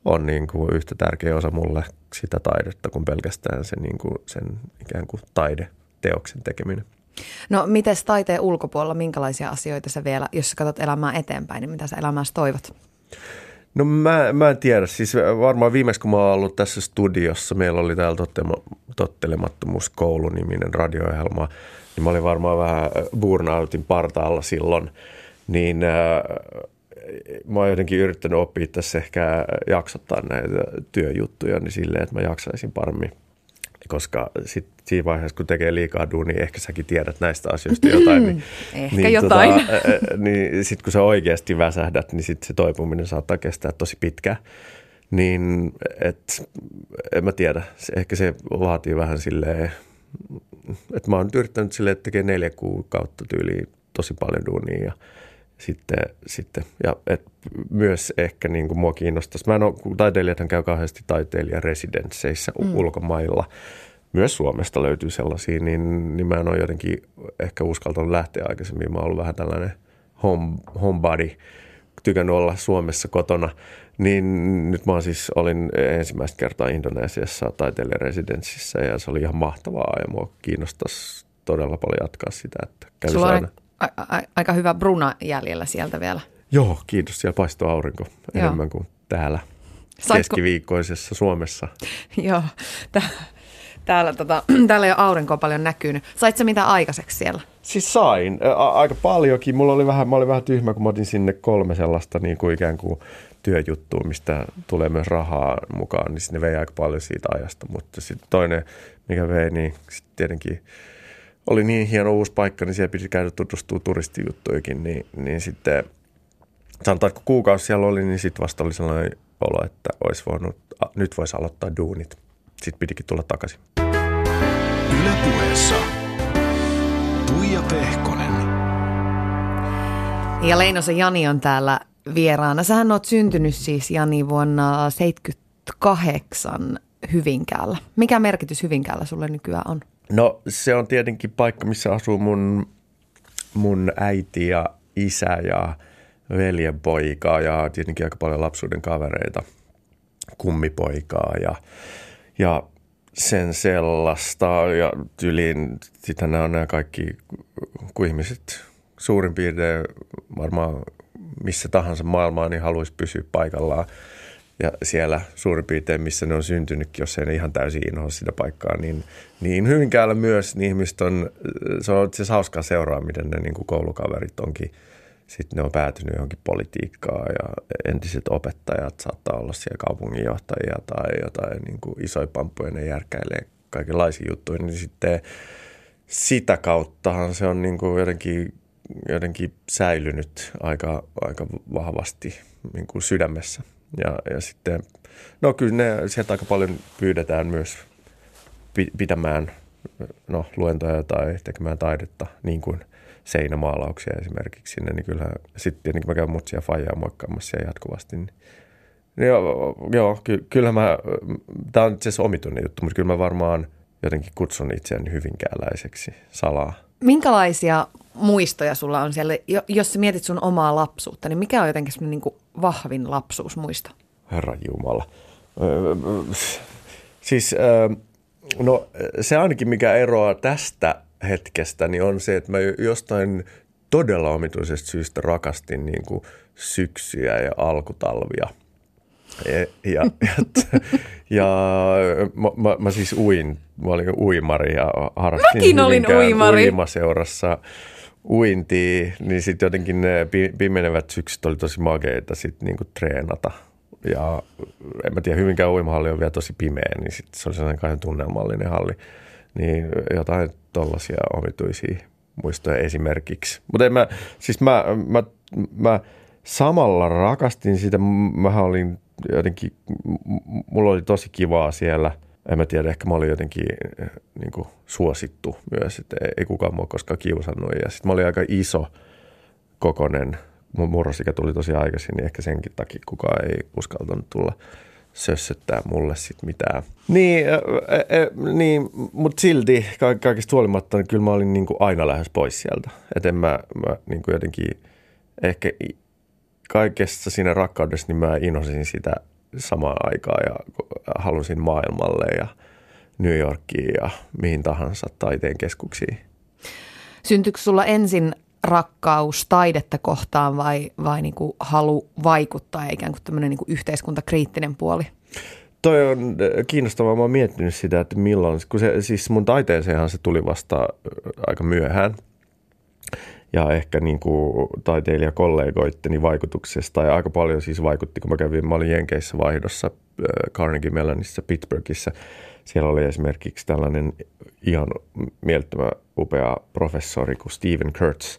on niin kuin yhtä tärkeä osa mulle sitä taidetta kuin pelkästään se, niin kuin sen ikään kuin taideteoksen tekeminen. No miten taiteen ulkopuolella, minkälaisia asioita sä vielä, jos sä katsot elämää eteenpäin, niin mitä sä elämässä toivot? No mä, mä en tiedä. Siis varmaan viimeksi kun mä oon ollut tässä studiossa, meillä oli täällä Tottelemattomuuskoulu-niminen radio-ohjelma, niin mä olin varmaan vähän burnoutin partaalla silloin. Niin äh, mä oon jotenkin yrittänyt oppia tässä ehkä jaksottaa näitä työjuttuja niin silleen, että mä jaksaisin paremmin. Koska sit siinä vaiheessa, kun tekee liikaa duunia, niin ehkä säkin tiedät näistä asioista jotain. Niin, ehkä niin, jotain. Tota, niin sitten kun sä oikeasti väsähdät, niin sit se toipuminen saattaa kestää tosi pitkään. Niin, et, en mä tiedä. Se, ehkä se vaatii vähän silleen, että mä oon nyt yrittänyt silleen, että tekee neljä kuukautta tyyliin tosi paljon duunia ja – sitten, sitten ja et myös ehkä niin kuin mua kiinnostaisi. Mä en ole, taiteilijathan käy kauheasti taiteilijaresidensseissä mm. ulkomailla. Myös Suomesta löytyy sellaisia, niin, niin mä en ole jotenkin ehkä uskaltanut lähteä aikaisemmin. Mä oon ollut vähän tällainen home, homebody, tykännyt olla Suomessa kotona. Niin nyt mä siis olin ensimmäistä kertaa Indonesiassa taiteilijaresidenssissä ja se oli ihan mahtavaa ja mua kiinnostaisi todella paljon jatkaa sitä, että kävisi aina a- a- aika hyvä bruna jäljellä sieltä vielä. Joo, kiitos. Siellä paistuu aurinko Joo. enemmän kuin täällä. Saitko- keskiviikkoisessa Suomessa. Joo, Tää, täällä, tota, täällä ei ole aurinkoa paljon näkynyt. Sait sä mitä aikaiseksi siellä? Siis sain, a- aika paljonkin. Mulla oli vähän, mä olin vähän tyhmä, kun mä otin sinne kolme sellaista niin kuin ikään kuin työjuttua, mistä tulee myös rahaa mukaan, niin ne vei aika paljon siitä ajasta. Mutta sitten toinen, mikä vei, niin sitten tietenkin oli niin hieno uusi paikka, niin siellä piti käydä tutustua turistijuttuihin, niin, niin sitten sanotaan, että kun kuukausi siellä oli, niin sitten vasta oli sellainen olo, että olisi voinut, a, nyt voisi aloittaa duunit. Sitten pidikin tulla takaisin. Yle Puheessa. Tuija Pehkonen. Ja Leinosen Jani on täällä vieraana. Sähän oot syntynyt siis Jani vuonna 78 Hyvinkäällä. Mikä merkitys Hyvinkäällä sulle nykyään on? No se on tietenkin paikka, missä asuu mun, mun äiti ja isä ja veljenpoika ja tietenkin aika paljon lapsuuden kavereita, kummipoikaa ja, ja sen sellaista. Ja tyliin, sitten nämä on nämä kaikki, kun ihmiset suurin piirtein varmaan missä tahansa maailmaa, niin haluaisi pysyä paikallaan. Ja siellä suurin piirtein, missä ne on syntynytkin, jos ei ne ihan täysin inhoa sitä paikkaa, niin, niin Hyvinkäällä myös niin ihmiset on, se on siis hauskaa seuraa, miten ne niin kuin koulukaverit onkin, sitten ne on päätynyt johonkin politiikkaan ja entiset opettajat saattaa olla siellä kaupunginjohtajia tai jotain niin kuin isoja pamppuja, ne järkäilee kaikenlaisia juttuja, niin sitten sitä kauttahan se on niin kuin jotenkin, jotenkin säilynyt aika, aika vahvasti niin kuin sydämessä. Ja, ja sitten, no kyllä ne, sieltä aika paljon pyydetään myös pi- pitämään no, luentoja tai tekemään taidetta, niin kuin seinämaalauksia esimerkiksi sinne, niin kyllä sitten tietenkin mä käyn mutsia faijaa moikkaamassa siellä jatkuvasti, niin niin Joo, joo ky- kyllä mä, tämä on itse asiassa omituinen juttu, mutta kyllä mä varmaan jotenkin kutsun itseäni hyvinkääläiseksi salaa. Minkälaisia muistoja sulla on siellä? Jo- Jos sä mietit sun omaa lapsuutta, niin mikä on jotenkin semmoinen niin vahvin lapsuusmuisto? Herra Jumala. Siis, no se ainakin mikä eroaa tästä hetkestä, niin on se, että mä jostain todella omituisesta syystä rakastin niin kuin syksyä ja alkutalvia. Ja, ja, ja, ja mä, mä, mä, siis uin, mä olin uimari ja harrastin Mäkin olin uimari. uimaseurassa uintia, niin sitten jotenkin ne pi- pimenevät syksyt oli tosi makeita sitten niinku treenata. Ja en mä tiedä, hyvinkään uimahalli on vielä tosi pimeä, niin sitten se oli sellainen kahden tunnelmallinen halli. Niin jotain tollaisia omituisia muistoja esimerkiksi. Mutta en mä, siis mä, mä, mä samalla rakastin sitä, mähän olin jotenkin, mulla oli tosi kivaa siellä. En mä tiedä, ehkä mä olin jotenkin eh, niin kuin suosittu myös, että ei, kukaan mua koskaan kiusannut. Ja sitten mä olin aika iso kokonen. Mun murrosikä tuli tosi aikaisin, niin ehkä senkin takia kukaan ei uskaltanut tulla sössöttää mulle sit mitään. Niin, ä, ä, niin mutta silti ka- kaikista huolimatta, niin kyllä mä olin niin kuin aina lähes pois sieltä. Että en mä, mä niin kuin jotenkin ehkä kaikessa siinä rakkaudessa, niin mä inhosin sitä samaan aikaan ja halusin maailmalle ja New Yorkiin ja mihin tahansa taiteen keskuksiin. Syntyykö sulla ensin rakkaus taidetta kohtaan vai, vai niin kuin halu vaikuttaa ja ikään kuin tämmöinen niin kuin yhteiskuntakriittinen puoli? Toi on äh, kiinnostavaa. Mä oon miettinyt sitä, että milloin, kun se, siis mun taiteeseenhan se tuli vasta äh, aika myöhään. Ja ehkä niin kuin taiteilijakollegoitteni vaikutuksesta ja aika paljon siis vaikutti, kun mä kävin, mä olin Jenkeissä vaihdossa äh, Carnegie Mellonissa Pittsburghissa. Siellä oli esimerkiksi tällainen ihan mielettömän upea professori kuin Stephen Kurtz,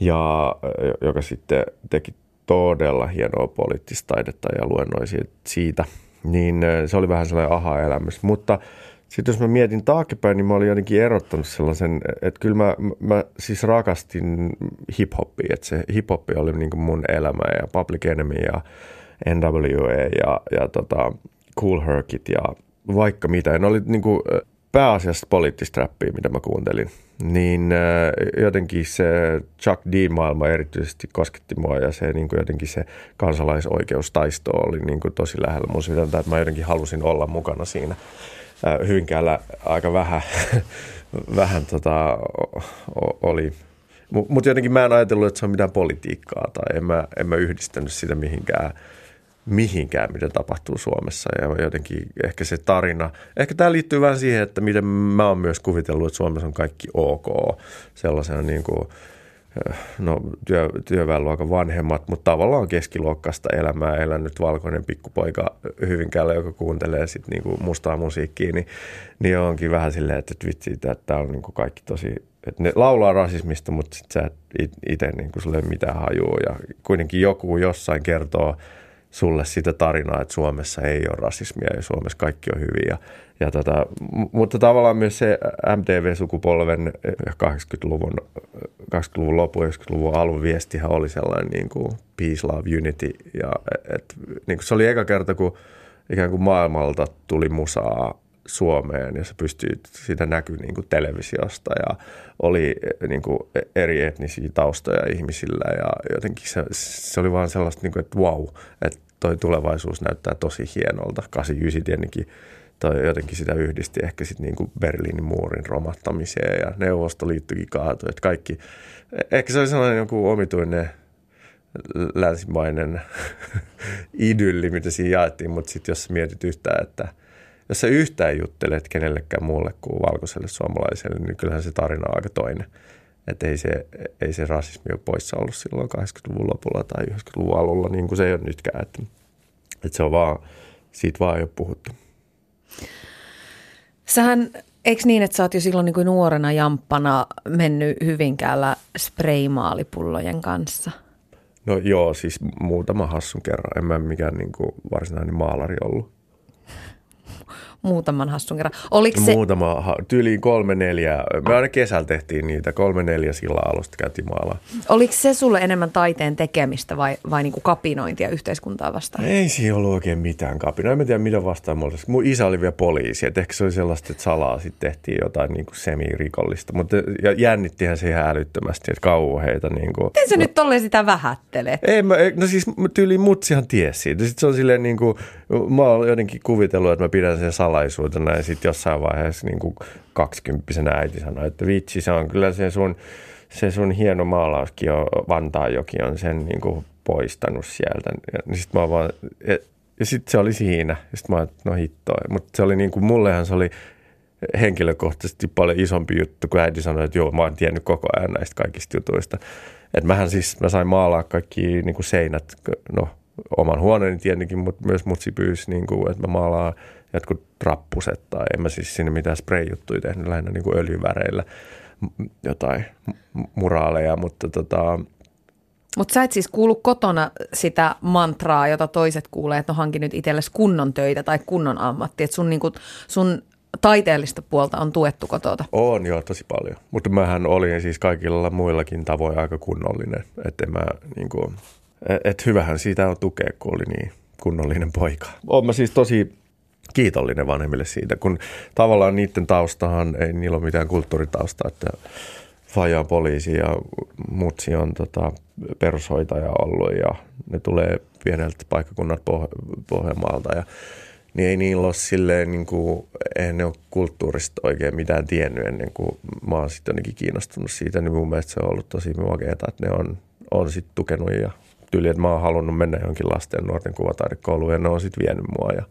ja, äh, joka sitten teki todella hienoa poliittista taidetta ja luennoi siitä- siitä. Niin äh, se oli vähän sellainen aha-elämys. Mutta sitten jos mä mietin taaksepäin, niin mä olin jotenkin erottanut sellaisen, että kyllä mä, mä siis rakastin hip-hoppia. Että se hip-hoppi oli niin kuin mun elämä ja Public Enemy ja NWA ja, ja tota Cool Herkit ja vaikka mitä. Ne oli niin kuin pääasiassa poliittista räppiä, mitä mä kuuntelin. Niin jotenkin se Chuck D-maailma erityisesti kosketti mua ja se niin kuin jotenkin se kansalaisoikeustaisto oli niin kuin tosi lähellä mun sydäntä, että mä jotenkin halusin olla mukana siinä. Äh, Hyvinkäällä aika vähän, vähän tota, oli. Mutta jotenkin mä en ajatellut, että se on mitään politiikkaa tai en mä, en mä yhdistänyt sitä mihinkään mihinkään, mitä tapahtuu Suomessa. Ja jotenkin ehkä se tarina, ehkä tämä liittyy vähän siihen, että miten mä oon myös kuvitellut, että Suomessa on kaikki ok. Sellaisena niin kuin, no, työ, työväenluokan vanhemmat, mutta tavallaan keskiluokkaista elämää elänyt valkoinen pikkupoika Hyvinkäällä, joka kuuntelee sit niinku mustaa musiikkia, niin, niin onkin vähän silleen, että vitsi, että tämä on niinku kaikki tosi, että ne laulaa rasismista, mutta sit sä et itse niinku sulle ei mitään hajuu ja kuitenkin joku jossain kertoo sulle sitä tarinaa, että Suomessa ei ole rasismia ja Suomessa kaikki on hyvin. Ja, ja tota, mutta tavallaan myös se MTV-sukupolven 80-luvun, 80-luvun lopun 90-luvun alun viestihän oli sellainen niin kuin peace, love, unity. Ja, et, niin kuin se oli eka kerta, kun ikään kuin maailmalta tuli musaa Suomeen ja se pystyi sitä näkyy niin kuin televisiosta ja oli niin kuin eri etnisiä taustoja ihmisillä ja jotenkin se, se oli vaan sellaista, niin kuin, että wow, että toi tulevaisuus näyttää tosi hienolta. 89 tietenkin toi jotenkin sitä yhdisti ehkä sitten niin kuin Berliinin muurin romahtamiseen ja Neuvostoliittokin kaatui. Että kaikki, ehkä se oli sellainen joku omituinen länsimainen idylli, mitä siinä jaettiin, mutta sitten jos mietit yhtään, että – jos sä yhtään juttelet kenellekään muulle kuin valkoiselle suomalaiselle, niin kyllähän se tarina on aika toinen. Että ei se, ei se rasismi ole poissa ollut silloin 80-luvun lopulla tai 90-luvun alulla, niin kuin se ei ole nytkään. Että, että se on vaan, siitä vaan ei ole puhuttu. Sähän, eikö niin, että sä oot jo silloin niin kuin nuorena jamppana mennyt Hyvinkäällä spraymaalipullojen kanssa? No joo, siis muutama hassun kerran. En mä mikään niin kuin varsinainen maalari ollut muutaman hassun kerran. Oliko se... Muutama, tyyliin kolme neljä. Me aina kesällä tehtiin niitä, kolme neljä sillä alusta käytiin maalaa. Oliko se sulle enemmän taiteen tekemistä vai, vai niin kuin kapinointia yhteiskuntaa vastaan? Ei siinä ollut oikein mitään kapinoa. En tiedä mitä vastaan mulla Mun isä oli vielä poliisi, että ehkä se oli sellaista, että salaa sitten tehtiin jotain niin kuin semirikollista. Mutta jännittihän se ihan älyttömästi, että kauheita. Niin kuin, Miten se no, nyt tolleen sitä vähättelee? Ei, mä, no siis tyyliin mutsihan tiesi siitä. Sitten se on silleen niin kuin, mä oon jotenkin kuvitellut, että mä pidän sen salaisuutena ja sitten jossain vaiheessa niin kuin kaksikymppisenä äiti sanoi, että vitsi, se on kyllä se sun, se sun hieno maalauskin on, Vantaajoki on sen niin kuin poistanut sieltä. Ja niin sitten mä vaan, ja, ja sitten se oli siinä. Sitten mä no hittoa. Mutta se oli niin kuin, mullehan se oli henkilökohtaisesti paljon isompi juttu, kun äiti sanoi, että joo, mä oon tiennyt koko ajan näistä kaikista jutuista. Että mähän siis, mä sain maalaa kaikki niin kuin seinät, no oman huoneeni tietenkin, mutta myös mutsi pyysi, niin kuin, että mä maalaan jotkut rappuset tai en mä siis sinne mitään spray-juttuja tehnyt, lähinnä niin kuin öljyväreillä jotain muraaleja, mutta tota, mutta sä et siis kuulu kotona sitä mantraa, jota toiset kuulee, että no hankin nyt itsellesi kunnon töitä tai kunnon ammatti. Että sun, niinku, sun taiteellista puolta on tuettu kotota. On joo, tosi paljon. Mutta mähän olin siis kaikilla muillakin tavoin aika kunnollinen. Että mä niinku, et hyvähän siitä on tukea, kun oli niin kunnollinen poika. Olen mä siis tosi kiitollinen vanhemmille siitä, kun tavallaan niiden taustahan ei niillä ole mitään kulttuuritausta, että Faja poliisi ja mutsi on tota, perushoitaja ollut ja ne tulee pieneltä paikkakunnat Poh- Pohjanmaalta ja niin ei niillä ole silleen, niin kuin, ei ne ole kulttuurista oikein mitään tiennyt ennen kuin mä oon sitten jotenkin kiinnostunut siitä, niin mun mielestä se on ollut tosi makeata, että ne on, on sitten tukenut ja tyyli, että mä oon halunnut mennä johonkin lasten nuorten kuvataidekouluun ja ne on sitten vienyt mua. Ja,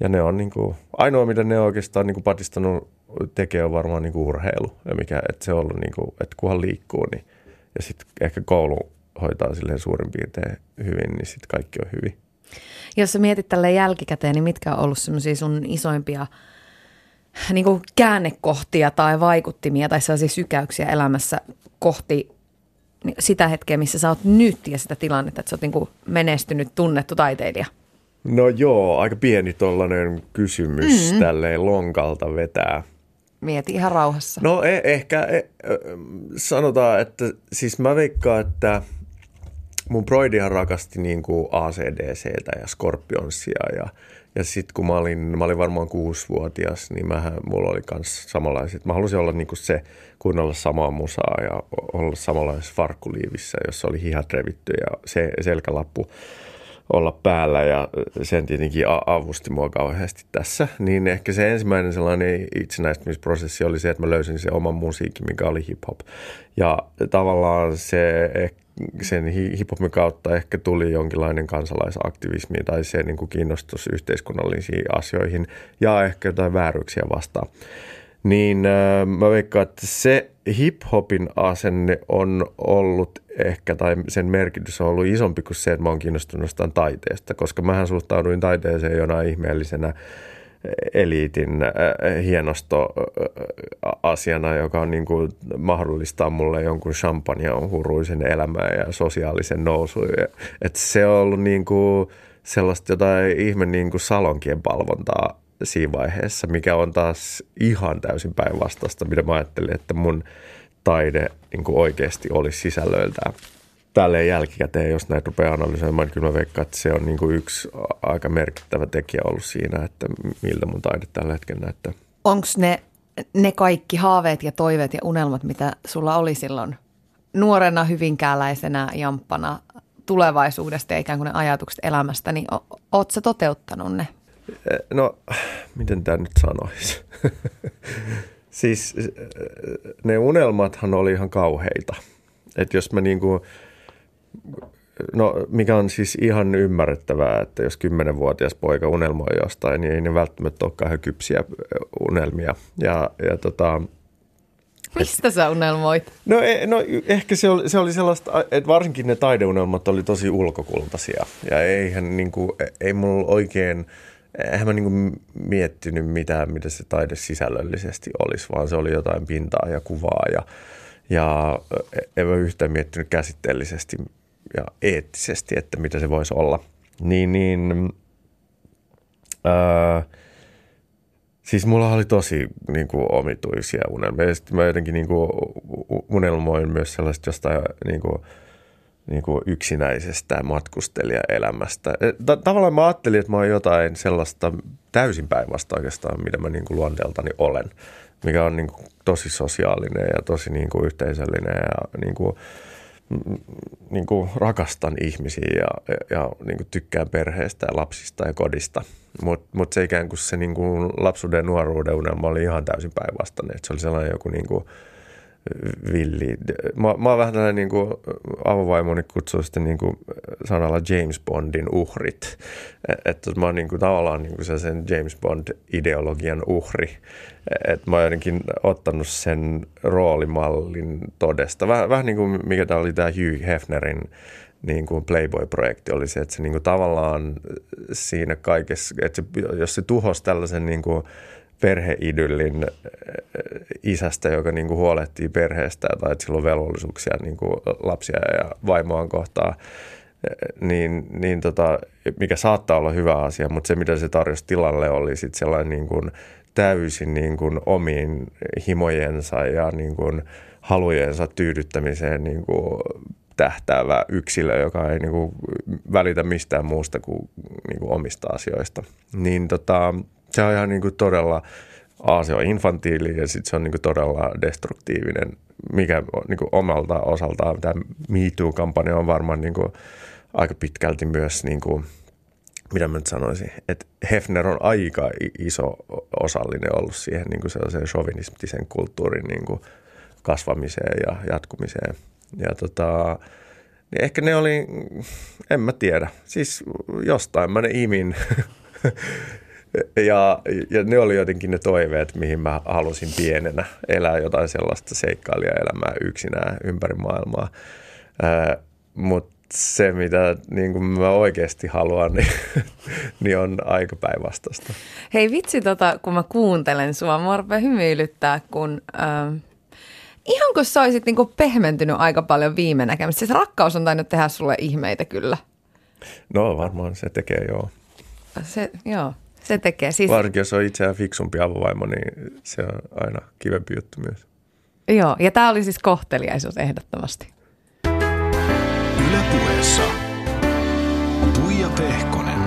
ja ne on niin kuin, ainoa, mitä ne on oikeastaan niin kuin patistanut tekee on varmaan niin kuin urheilu. Ja mikä, että se on ollut niin kuin, että kunhan liikkuu, niin, ja sitten ehkä koulu hoitaa silleen suurin piirtein hyvin, niin sitten kaikki on hyvin. Jos sä mietit tälle jälkikäteen, niin mitkä on ollut semmoisia sun isoimpia niin kuin käännekohtia tai vaikuttimia tai sellaisia sykäyksiä elämässä kohti sitä hetkeä, missä sä oot nyt ja sitä tilannetta, että sä oot niin kuin menestynyt, tunnettu taiteilija? No joo, aika pieni tollainen kysymys mm. tälleen lonkalta vetää. Mieti ihan rauhassa. No e- ehkä e- sanotaan, että siis mä veikkaan, että mun broidihan rakasti niin kuin ACDCtä ja Scorpionsia ja, ja sitten kun mä olin, mä olin varmaan kuusivuotias, niin mähän, mulla oli myös samanlaiset. Mä halusin olla niin kuin se, kuunnella samaa musaa ja olla samanlaisessa farkkuliivissä, jossa oli hihat revitty ja se selkälappu olla päällä ja sen tietenkin avusti mua kauheasti tässä. Niin ehkä se ensimmäinen sellainen itsenäistymisprosessi oli se, että mä löysin se oman musiikin, mikä oli hip-hop. Ja tavallaan se sen hiphopin kautta ehkä tuli jonkinlainen kansalaisaktivismi tai se niin kuin kiinnostus yhteiskunnallisiin asioihin ja ehkä jotain vääryyksiä vastaan. Niin mä veikkaan, että se hiphopin asenne on ollut ehkä, tai sen merkitys on ollut isompi kuin se, että mä oon kiinnostunut jostain taiteesta, koska mähän suhtauduin taiteeseen jonain ihmeellisenä eliitin äh, hienosto äh, asiana, joka on niin kuin mahdollistaa mulle jonkun champagnen huruisen elämän ja sosiaalisen nousun. Että se on ollut niin kuin sellaista jotain ihme niin kuin salonkien palvontaa siinä vaiheessa, mikä on taas ihan täysin päinvastaista, mitä mä ajattelin, että mun taide niin kuin oikeasti olisi sisällöiltään. Tälleen jälkikäteen, jos näitä rupeaa analysoimaan, niin kyllä mä veikkaan, että se on niin kuin yksi aika merkittävä tekijä ollut siinä, että miltä mun taide tällä hetkellä näyttää. Onko ne, ne kaikki haaveet ja toiveet ja unelmat, mitä sulla oli silloin nuorena hyvinkääläisenä jamppana tulevaisuudesta ja ikään kuin ne ajatukset elämästä, niin ootko sä toteuttanut ne? No, miten tämä nyt sanoisi? siis ne unelmathan oli ihan kauheita. Että jos mä niinku, no mikä on siis ihan ymmärrettävää, että jos kymmenenvuotias poika unelmoi jostain, niin ei ne välttämättä ole kauhean kypsiä unelmia. Ja, ja tota, Mistä sä unelmoit? No, e, no ehkä se oli, se oli sellaista, että varsinkin ne taideunelmat oli tosi ulkokultaisia. Ja eihän niin kuin, ei mulla oikein – eihän mä niin miettinyt mitään, mitä se taide sisällöllisesti olisi, vaan se oli jotain pintaa ja kuvaa ja, ja en mä yhtään miettinyt käsitteellisesti ja eettisesti, että mitä se voisi olla. Niin, niin ää, siis mulla oli tosi niin kuin, omituisia unelmia. Ja sitten mä jotenkin niin kuin, unelmoin myös sellaista jostain niin kuin, niin kuin yksinäisestä matkustelijaelämästä. Tavallaan mä ajattelin, että mä oon jotain sellaista täysin päinvasta oikeastaan, mitä mä niin kuin luonteeltani olen, mikä on niin kuin tosi sosiaalinen ja tosi niin kuin yhteisöllinen ja niin kuin, niin kuin rakastan ihmisiä ja, ja niin kuin tykkään perheestä ja lapsista ja kodista. Mutta mut se ikään kuin se niin kuin lapsuuden ja nuoruuden unelma oli ihan täysin päinvastainen. Se oli sellainen joku niin kuin – villi. Mä, mä oon vähän tällainen niin kuin, avovaimoni kutsuu sitten niin kuin sanalla James Bondin uhrit. Että mä oon niin kuin, tavallaan niin kuin sen James Bond-ideologian uhri. Että mä oon jotenkin ottanut sen roolimallin todesta. Vähän, vähän niin kuin mikä tämä oli tämä Hugh Hefnerin niin kuin Playboy-projekti oli se, että se niin kuin tavallaan siinä kaikessa, että se, jos se tuhosi tällaisen niin kuin perheidyllin äh, isästä, joka niin kuin huolehtii perheestä tai että sillä on velvollisuuksia niin kuin lapsia ja vaimoaan kohtaan, äh, niin, niin tota, mikä saattaa olla hyvä asia, mutta se mitä se tarjosi tilalle oli sitten sellainen niin kuin täysin niin kuin omiin himojensa ja niin kuin halujensa tyydyttämiseen niin kuin tähtäävä yksilö, joka ei niin kuin välitä mistään muusta kuin, niin kuin omista asioista. Niin tota, se on ihan niin kuin todella, A, se on infantiili ja sitten se on niin kuin todella destruktiivinen, mikä niin kuin omalta osaltaan tämä Me Too-kampanja on varmaan niin kuin aika pitkälti myös niin kuin, mitä mä nyt sanoisin, että Hefner on aika iso osallinen ollut siihen niin kuin sellaiseen chauvinistisen kulttuurin niin kuin kasvamiseen ja jatkumiseen. Ja tota, niin ehkä ne oli, en mä tiedä, siis jostain mä ne imin Ja, ja ne oli jotenkin ne toiveet, mihin mä halusin pienenä elää jotain sellaista seikkailijaelämää yksinään ympäri maailmaa. Mutta se, mitä niin kuin mä oikeasti haluan, niin, niin on aika päinvastaista. Hei vitsi, tota, kun mä kuuntelen sua, mua rupeaa hymyilyttää, kun äh, ihan kun sä olisit niin kuin pehmentynyt aika paljon viime näkemistä. Siis rakkaus on tainnut tehdä sulle ihmeitä kyllä. No varmaan se tekee, joo. Se, joo. Se tekee. Siis... Varsinkin jos on itseään fiksumpi avovaimo, niin se on aina kivempi juttu myös. Joo, ja tämä oli siis kohteliaisuus ehdottomasti. Yle puheessa. Tuija Pehkonen.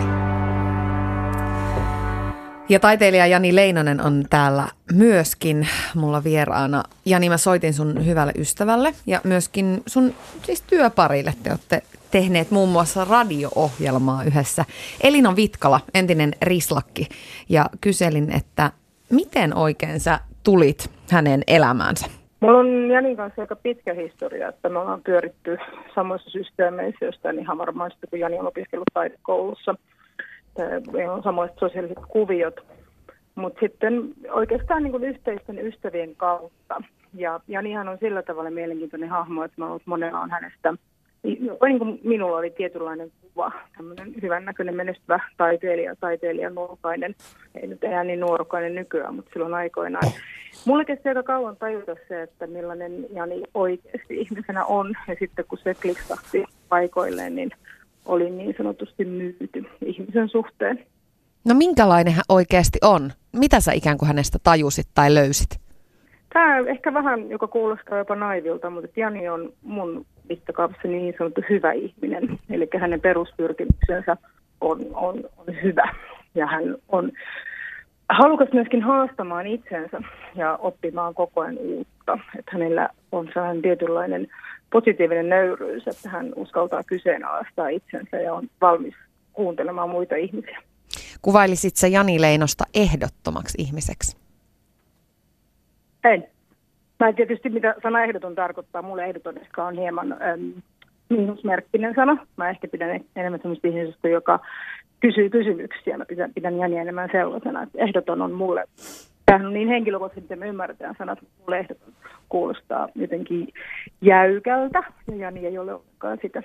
Ja taiteilija Jani Leinonen on täällä myöskin mulla vieraana. Jani, mä soitin sun hyvälle ystävälle ja myöskin sun siis työparille. Te olette tehneet muun muassa radio-ohjelmaa yhdessä. Elina Vitkala, entinen rislakki, ja kyselin, että miten oikein sä tulit hänen elämäänsä? Mulla on Janin kanssa aika pitkä historia, että me ollaan pyöritty samoissa systeemeissä jostain ihan varmaan sitten, kun Jani on opiskellut taidekoulussa. Meillä on samoiset sosiaaliset kuviot. Mutta sitten oikeastaan niin yhteisten ystävien kautta. Ja Janihan on sillä tavalla mielenkiintoinen hahmo, että mä ollut monella on hänestä, niin kuin minulla oli tietynlainen kuva, tämmöinen hyvännäköinen menestyvä taiteilija, taiteilija nuorukainen, ei nyt enää niin nuorukainen nykyään, mutta silloin aikoinaan. Mulle kesti aika kauan tajuta se, että millainen Jani oikeasti ihmisenä on, ja sitten kun se kliksahti paikoilleen, niin oli niin sanotusti myyty ihmisen suhteen. No minkälainen hän oikeasti on? Mitä sä ikään kuin hänestä tajusit tai löysit? Tämä ehkä vähän, joka kuulostaa jopa naivilta, mutta Jani on mun mittakaavassa niin sanottu hyvä ihminen. Eli hänen peruspyrkimyksensä on, on, on hyvä. Ja hän on halukas myöskin haastamaan itsensä ja oppimaan koko ajan uutta. Että hänellä on sellainen tietynlainen positiivinen nöyryys, että hän uskaltaa kyseenalaistaa itsensä ja on valmis kuuntelemaan muita ihmisiä. Kuvailisit sä Jani Leinosta ehdottomaksi ihmiseksi? En. Mä en tietysti mitä sana ehdoton tarkoittaa. Mulle ehdoton ehkä on hieman äm, miinusmerkkinen sana. Mä ehkä pidän enemmän sellaista ihmisestä, joka kysyy kysymyksiä. Mä pidän, pidän Jani enemmän sellaisena, että ehdoton on mulle. Tämähän on niin henkilökohtaisesti, että me ymmärretään sanat, mulle ehdoton kuulostaa jotenkin jäykältä. Ja Jani ei ole ollenkaan sitä.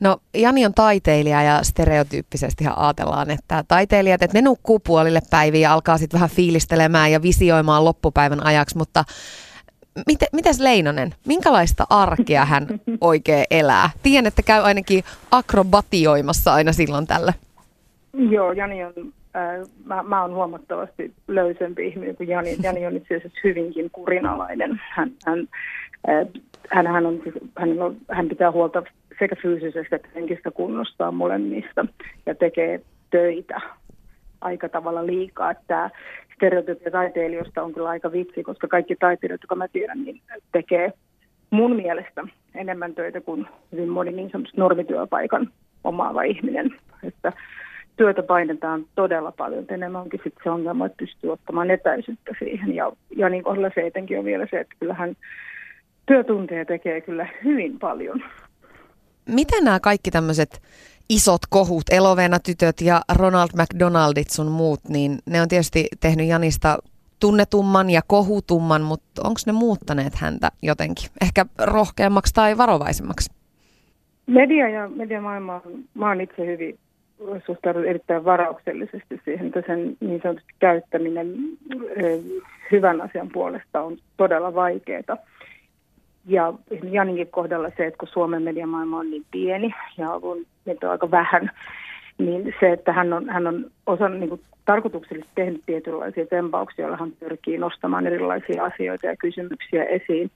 No Jani on taiteilija ja stereotyyppisesti ajatellaan, että taiteilijat, että ne nukkuu puolille päiviä ja alkaa sitten vähän fiilistelemään ja visioimaan loppupäivän ajaksi, mutta miten, mites Leinonen, minkälaista arkea hän oikein elää? Tiedän, että käy ainakin akrobatioimassa aina silloin tällä. Joo, Jani on, äh, mä, mä oon huomattavasti löysempi ihminen kuin Jani. Jani on itse asiassa hyvinkin kurinalainen. Hän, hän, äh, hän, hän, on, hän, on, hän pitää huolta sekä fyysisestä että henkistä kunnostaa molemmista ja tekee töitä aika tavalla liikaa. Että tämä stereotypia taiteilijoista on kyllä aika vitsi, koska kaikki taiteilijat, jotka mä tiedän, niin tekee mun mielestä enemmän töitä kuin hyvin moni niin sanotusti normityöpaikan omaava ihminen. Että työtä painetaan todella paljon. Enemmänkin sitten se ongelma, että pystyy ottamaan etäisyyttä siihen. Ja Janin kohdalla se etenkin on vielä se, että kyllähän työtunteja tekee kyllä hyvin paljon miten nämä kaikki tämmöiset isot kohut, Elovena-tytöt ja Ronald McDonaldit sun muut, niin ne on tietysti tehnyt Janista tunnetumman ja kohutumman, mutta onko ne muuttaneet häntä jotenkin? Ehkä rohkeammaksi tai varovaisemmaksi? Media ja mediamaailma, mä oon itse hyvin suhtaudun erittäin varauksellisesti siihen, että sen niin sanotusti käyttäminen hyvän asian puolesta on todella vaikeaa. Ja Janinkin kohdalla se, että kun Suomen mediamaailma on niin pieni ja on meitä aika vähän, niin se, että hän on, hän on osan niin kuin, tarkoituksellisesti tehnyt tietynlaisia tempauksia, joilla hän pyrkii nostamaan erilaisia asioita ja kysymyksiä esiin.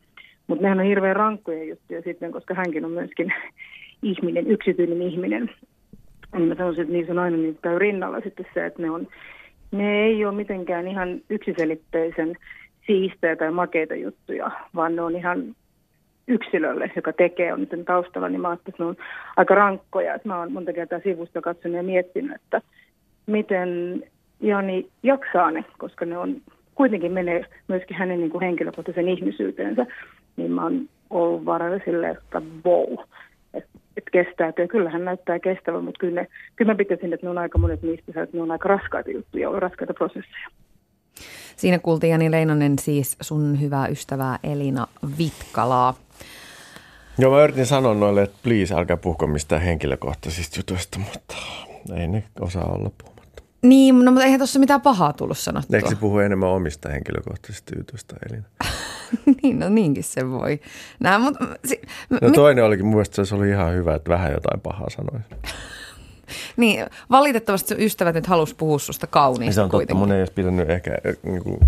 Mutta nehän on hirveän rankkoja juttuja sitten, koska hänkin on myöskin ihminen, yksityinen ihminen. Niin mä sanoisin, että niissä on aina niin käy rinnalla sitten se, että ne, on, ne ei ole mitenkään ihan yksiselitteisen siistejä tai makeita juttuja, vaan ne on ihan yksilölle, joka tekee, on nyt taustalla, niin mä ajattelin, että ne on aika rankkoja. Että mä oon monta kertaa sivusta katsonut ja miettinyt, että miten Jani jaksaa ne, koska ne on kuitenkin menee myöskin hänen niin kuin henkilökohtaisen ihmisyyteensä, niin mä oon ollut varalla silleen, että wow, että et kestää. Ja kyllä hän näyttää kestävän, mutta kyllä, ne, kyllä mä pitäisin, että ne on aika monet niistä, että ne on aika raskaita juttuja, raskaita prosesseja. Siinä kuultiin Jani Leinonen siis sun hyvää ystävää Elina Vitkalaa. Joo, mä yritin sanoa noille, että please älkää puhuko mistään henkilökohtaisista jutuista, mutta ei ne osaa olla puhumatta. Niin, no, mutta eihän tuossa mitään pahaa tullut sanottua. Eikö se puhu enemmän omista henkilökohtaisista jutuista, Elina? niin, no niinkin se voi. Nää, mutta, si, no toinen olikin, mun mielestä se oli ihan hyvä, että vähän jotain pahaa sanoisi. niin, valitettavasti sun ystävät nyt halusi puhua susta kauniisti Se on totta, mun ei olisi pitänyt ehkä niin kuin,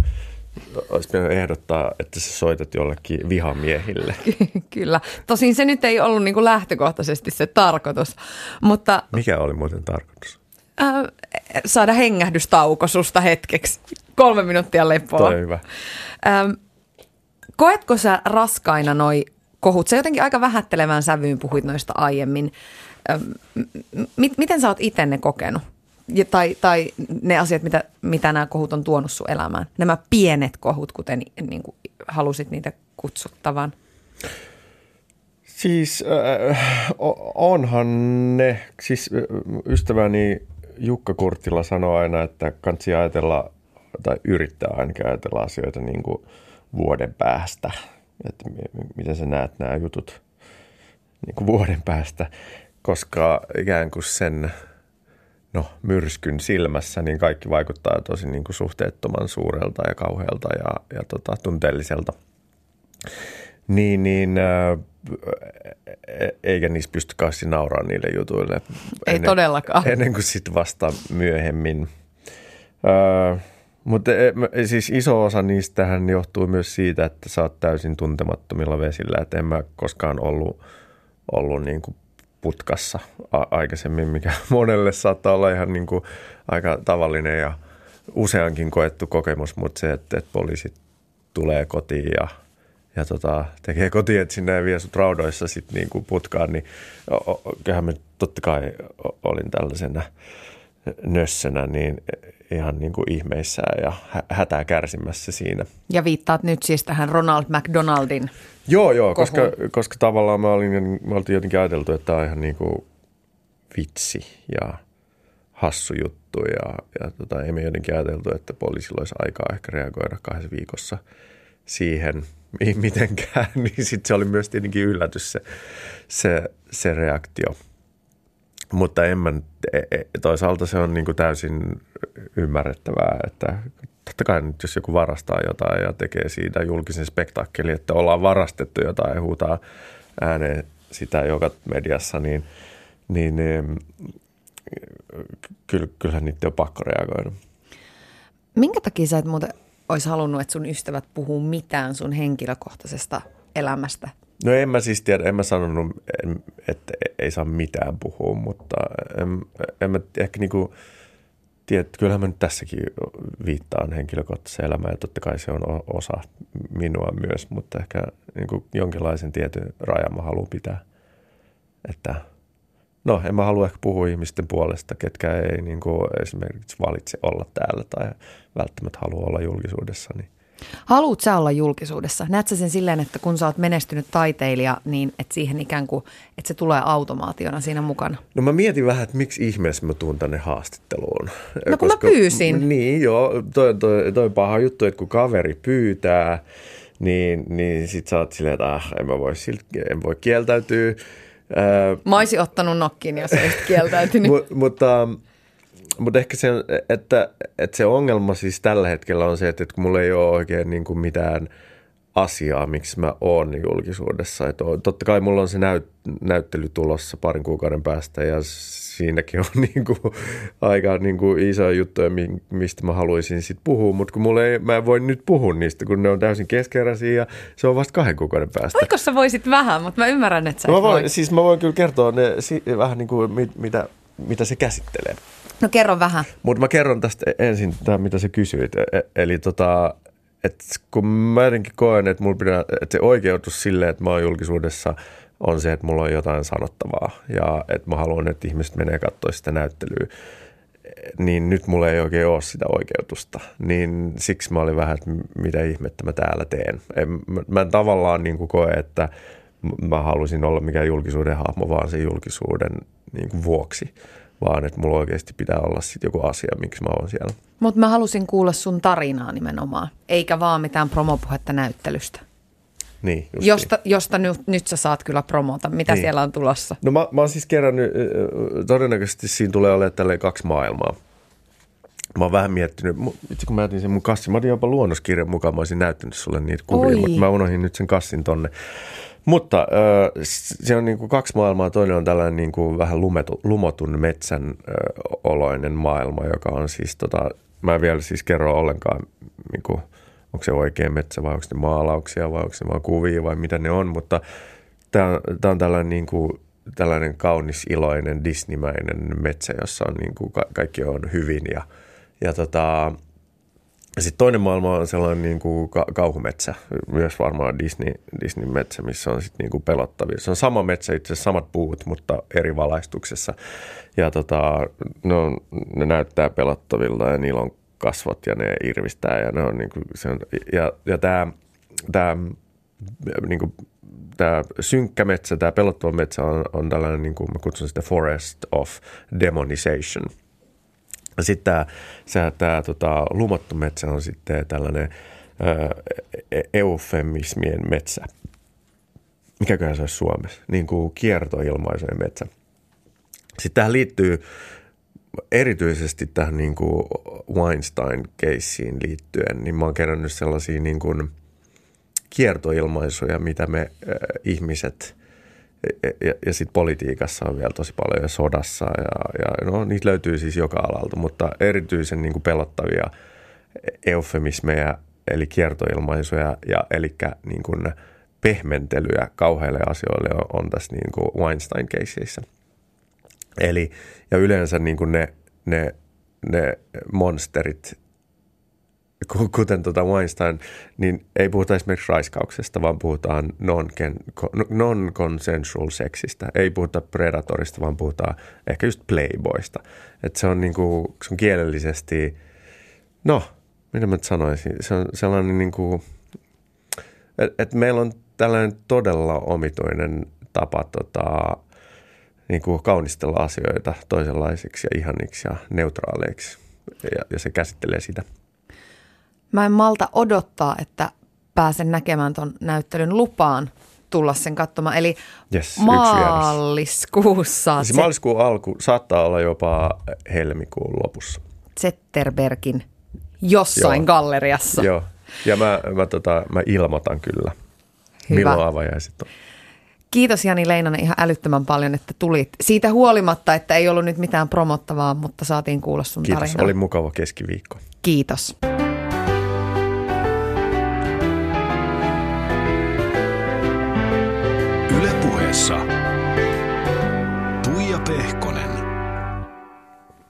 olisi pitänyt ehdottaa, että sä soitat jollekin vihamiehille. Kyllä. Tosin se nyt ei ollut niin kuin lähtökohtaisesti se tarkoitus. Mutta, Mikä oli muuten tarkoitus? Äh, saada hengähdystauko susta hetkeksi. Kolme minuuttia lepoa. Toi hyvä. Ähm, koetko sä raskaina noi kohut? Sä jotenkin aika vähättelevään sävyyn puhuit noista aiemmin. Ähm, m- miten sä oot itse ne kokenut? Ja, tai, tai ne asiat, mitä, mitä nämä kohut on tuonut sun elämään. Nämä pienet kohut, kuten niin kuin halusit niitä kutsuttavan? Siis äh, onhan ne, siis ystäväni Jukka Kurttila sanoo aina, että kansi ajatella tai yrittää ainakin ajatella asioita niin kuin vuoden päästä. Että miten sä näet nämä jutut niin kuin vuoden päästä, koska ikään kuin sen no, myrskyn silmässä niin kaikki vaikuttaa tosi niin kuin suhteettoman suurelta ja kauhealta ja, ja tota, tunteelliselta. Niin, niin äh, eikä niissä pysty kanssa nauraa niille jutuille. Ei ennen, todellakaan. Ennen kuin sitten vasta myöhemmin. Öö, mutta e, siis iso osa niistähän johtuu myös siitä, että sä oot täysin tuntemattomilla vesillä. Että en mä koskaan ollut, ollut niin kuin putkassa a- aikaisemmin, mikä monelle saattaa olla ihan niin kuin aika tavallinen ja useankin koettu kokemus, mutta se, että, että poliisit tulee kotiin ja, ja tota, tekee sinne ja vie sut raudoissa sitten niin kuin putkaan, niin kyllähän mä totta kai olin tällaisena nössönä, niin ihan niin kuin ihmeissään ja hätää kärsimässä siinä. Ja viittaat nyt siis tähän Ronald McDonaldin Joo, joo, koska, koska tavallaan mä olin, mä oltiin jotenkin ajateltu, että tämä on ihan niin kuin vitsi ja hassu juttu ja, ja tota, ei me jotenkin ajateltu, että poliisilla olisi aikaa ehkä reagoida kahdessa viikossa siihen mitenkään, niin sitten se oli myös tietenkin yllätys se, se, se reaktio – mutta en mä, e, e, toisaalta se on niin kuin täysin ymmärrettävää, että totta kai nyt jos joku varastaa jotain ja tekee siitä julkisen spektaakkeli, että ollaan varastettu jotain ja huutaa ääneen sitä joka mediassa, niin, niin, niin kyllä, kyllähän niitä on pakko reagoida. Minkä takia sä et muuten olisi halunnut, että sun ystävät puhuu mitään sun henkilökohtaisesta elämästä No en mä siis tiedä, en mä sanonut, että ei saa mitään puhua, mutta en, en mä ehkä niinku tiedä, kyllähän mä nyt tässäkin viittaan henkilökohtaiseen elämään ja totta kai se on osa minua myös, mutta ehkä niinku jonkinlaisen tietyn rajan mä haluan pitää. Että no en mä halua ehkä puhua ihmisten puolesta, ketkä ei niinku esimerkiksi valitse olla täällä tai välttämättä halua olla julkisuudessa, niin Haluut sä olla julkisuudessa? Näet sä sen silleen, että kun sä oot menestynyt taiteilija, niin että siihen ikään kuin, että se tulee automaationa siinä mukana? No mä mietin vähän, että miksi ihmeessä mä tuun tänne haastatteluun. No kun Koska, mä pyysin. Niin joo, toi, toi, toi paha juttu, että kun kaveri pyytää, niin, niin sit sä oot silleen, että ah, en, mä voi, en voi kieltäytyä. Mä olisin ottanut nokkin, jos olisit kieltäytynyt. M- mutta mutta ehkä se, että, että se ongelma siis tällä hetkellä on se, että, että kun mulla ei ole oikein niin kuin mitään asiaa, miksi mä oon julkisuudessa. Että totta kai mulla on se näyt, näyttely tulossa parin kuukauden päästä ja siinäkin on niin kuin, aika niin kuin isoja juttuja, mistä mä haluaisin sitten puhua, mutta kun mulla ei, mä en voi nyt puhua niistä, kun ne on täysin keskeräisiä ja se on vasta kahden kuukauden päästä. Voiko sä voisit vähän, mutta mä ymmärrän, että sä mä voin, voi. Siis mä voin kyllä kertoa ne, vähän niin kuin, mitä, mitä se käsittelee. No kerro vähän. Mutta mä kerron tästä ensin, tämä, mitä sä kysyit. E, e, eli tota, et kun mä jotenkin koen, että, mulla pitää, että se oikeutus sille, että mä oon julkisuudessa, on se, että mulla on jotain sanottavaa. Ja että mä haluan, että ihmiset menee katsoa sitä näyttelyä. Niin nyt mulla ei oikein ole sitä oikeutusta. Niin siksi mä olin vähän, että mitä ihmettä mä täällä teen. En, mä, mä en tavallaan niin kuin koe, että mä halusin olla mikään julkisuuden hahmo, vaan se julkisuuden niin kuin vuoksi vaan että mulla oikeasti pitää olla sit joku asia, miksi mä oon siellä. Mutta mä halusin kuulla sun tarinaa nimenomaan, eikä vaan mitään promopuhetta näyttelystä. Niin, josta, niin. josta nyt, nyt sä saat kyllä promota. Mitä niin. siellä on tulossa? No mä, mä oon siis kerännyt, todennäköisesti siinä tulee olemaan tälleen kaksi maailmaa. Mä oon vähän miettinyt, itse kun mä jätin sen mun kassin, mä otin jopa luonnoskirjan mukaan, mä olisin näyttänyt sulle niitä kuvia, Oi. mutta mä unohdin nyt sen kassin tonne. Mutta äh, se on niin kuin kaksi maailmaa. Toinen on tällainen niin kuin vähän lumetu, lumotun metsän äh, oloinen maailma, joka on siis, tota, mä en vielä siis kerro ollenkaan, niin kuin, onko se oikea metsä vai onko ne maalauksia vai onko ne vaan kuvia vai mitä ne on. Mutta tämä on tällainen, niin kuin, tällainen kaunis, iloinen, disneymäinen metsä, jossa on niin kuin, ka- kaikki on hyvin ja, ja tota, sitten toinen maailma on sellainen niin kuin ka- kauhumetsä, myös varmaan Disney, Disney-metsä, missä on sitten niin kuin pelottavia. Se on sama metsä, itse asiassa samat puut, mutta eri valaistuksessa. Ja tota, ne, on, ne näyttää pelottavilta ja niillä on kasvot ja ne irvistää ja ne on niin kuin, se on, ja, ja tämä, tämä niin kuin, tämä synkkä metsä, tämä pelottava metsä on, on tällainen, niin kuin mä kutsun sitä forest of demonization. Sitten tämä, tämä tota, lumattu metsä on sitten tällainen ö, eufemismien metsä. Mikäköhän se olisi Suomessa? Niin kuin kiertoilmaisujen metsä. Sitten tähän liittyy erityisesti tähän niin kuin Weinstein-keissiin liittyen, niin mä oon kerännyt sellaisia niin kuin kiertoilmaisuja, mitä me äh, ihmiset ja, ja sitten politiikassa on vielä tosi paljon ja sodassa ja, ja no, niitä löytyy siis joka alalta, mutta erityisen niin kuin pelottavia eufemismeja eli kiertoilmaisuja ja eli niin kuin pehmentelyä kauheille asioille on, on tässä niin kuin Weinstein-keisseissä – Eli, ja yleensä niin kuin ne, ne, ne monsterit, kuten tuota Weinstein, niin ei puhuta esimerkiksi raiskauksesta, vaan puhutaan non-consensual seksistä. Ei puhuta predatorista, vaan puhutaan ehkä just playboysta. että se on, niin kuin, se on kielellisesti, no, mitä mä sanoisin, se on sellainen niin kuin, että et meillä on tällainen todella omituinen tapa tota, niin kuin kaunistella asioita toisenlaisiksi ja ihaniksi ja neutraaleiksi. Ja, ja se käsittelee sitä. Mä en malta odottaa, että pääsen näkemään ton näyttelyn lupaan tulla sen katsomaan. Eli yes, maaliskuussa. Siis maaliskuun alku saattaa olla jopa helmikuun lopussa. Zetterbergin jossain Joo. galleriassa. Joo, ja mä, mä, tota, mä ilmoitan kyllä, Hyvä. milloin avajaiset on. Kiitos Jani Leinonen ihan älyttömän paljon, että tulit. Siitä huolimatta, että ei ollut nyt mitään promottavaa, mutta saatiin kuulla sun Kiitos, tarinaa. oli mukava keskiviikko. Kiitos. Ylepuheessa Tuija Pehkonen.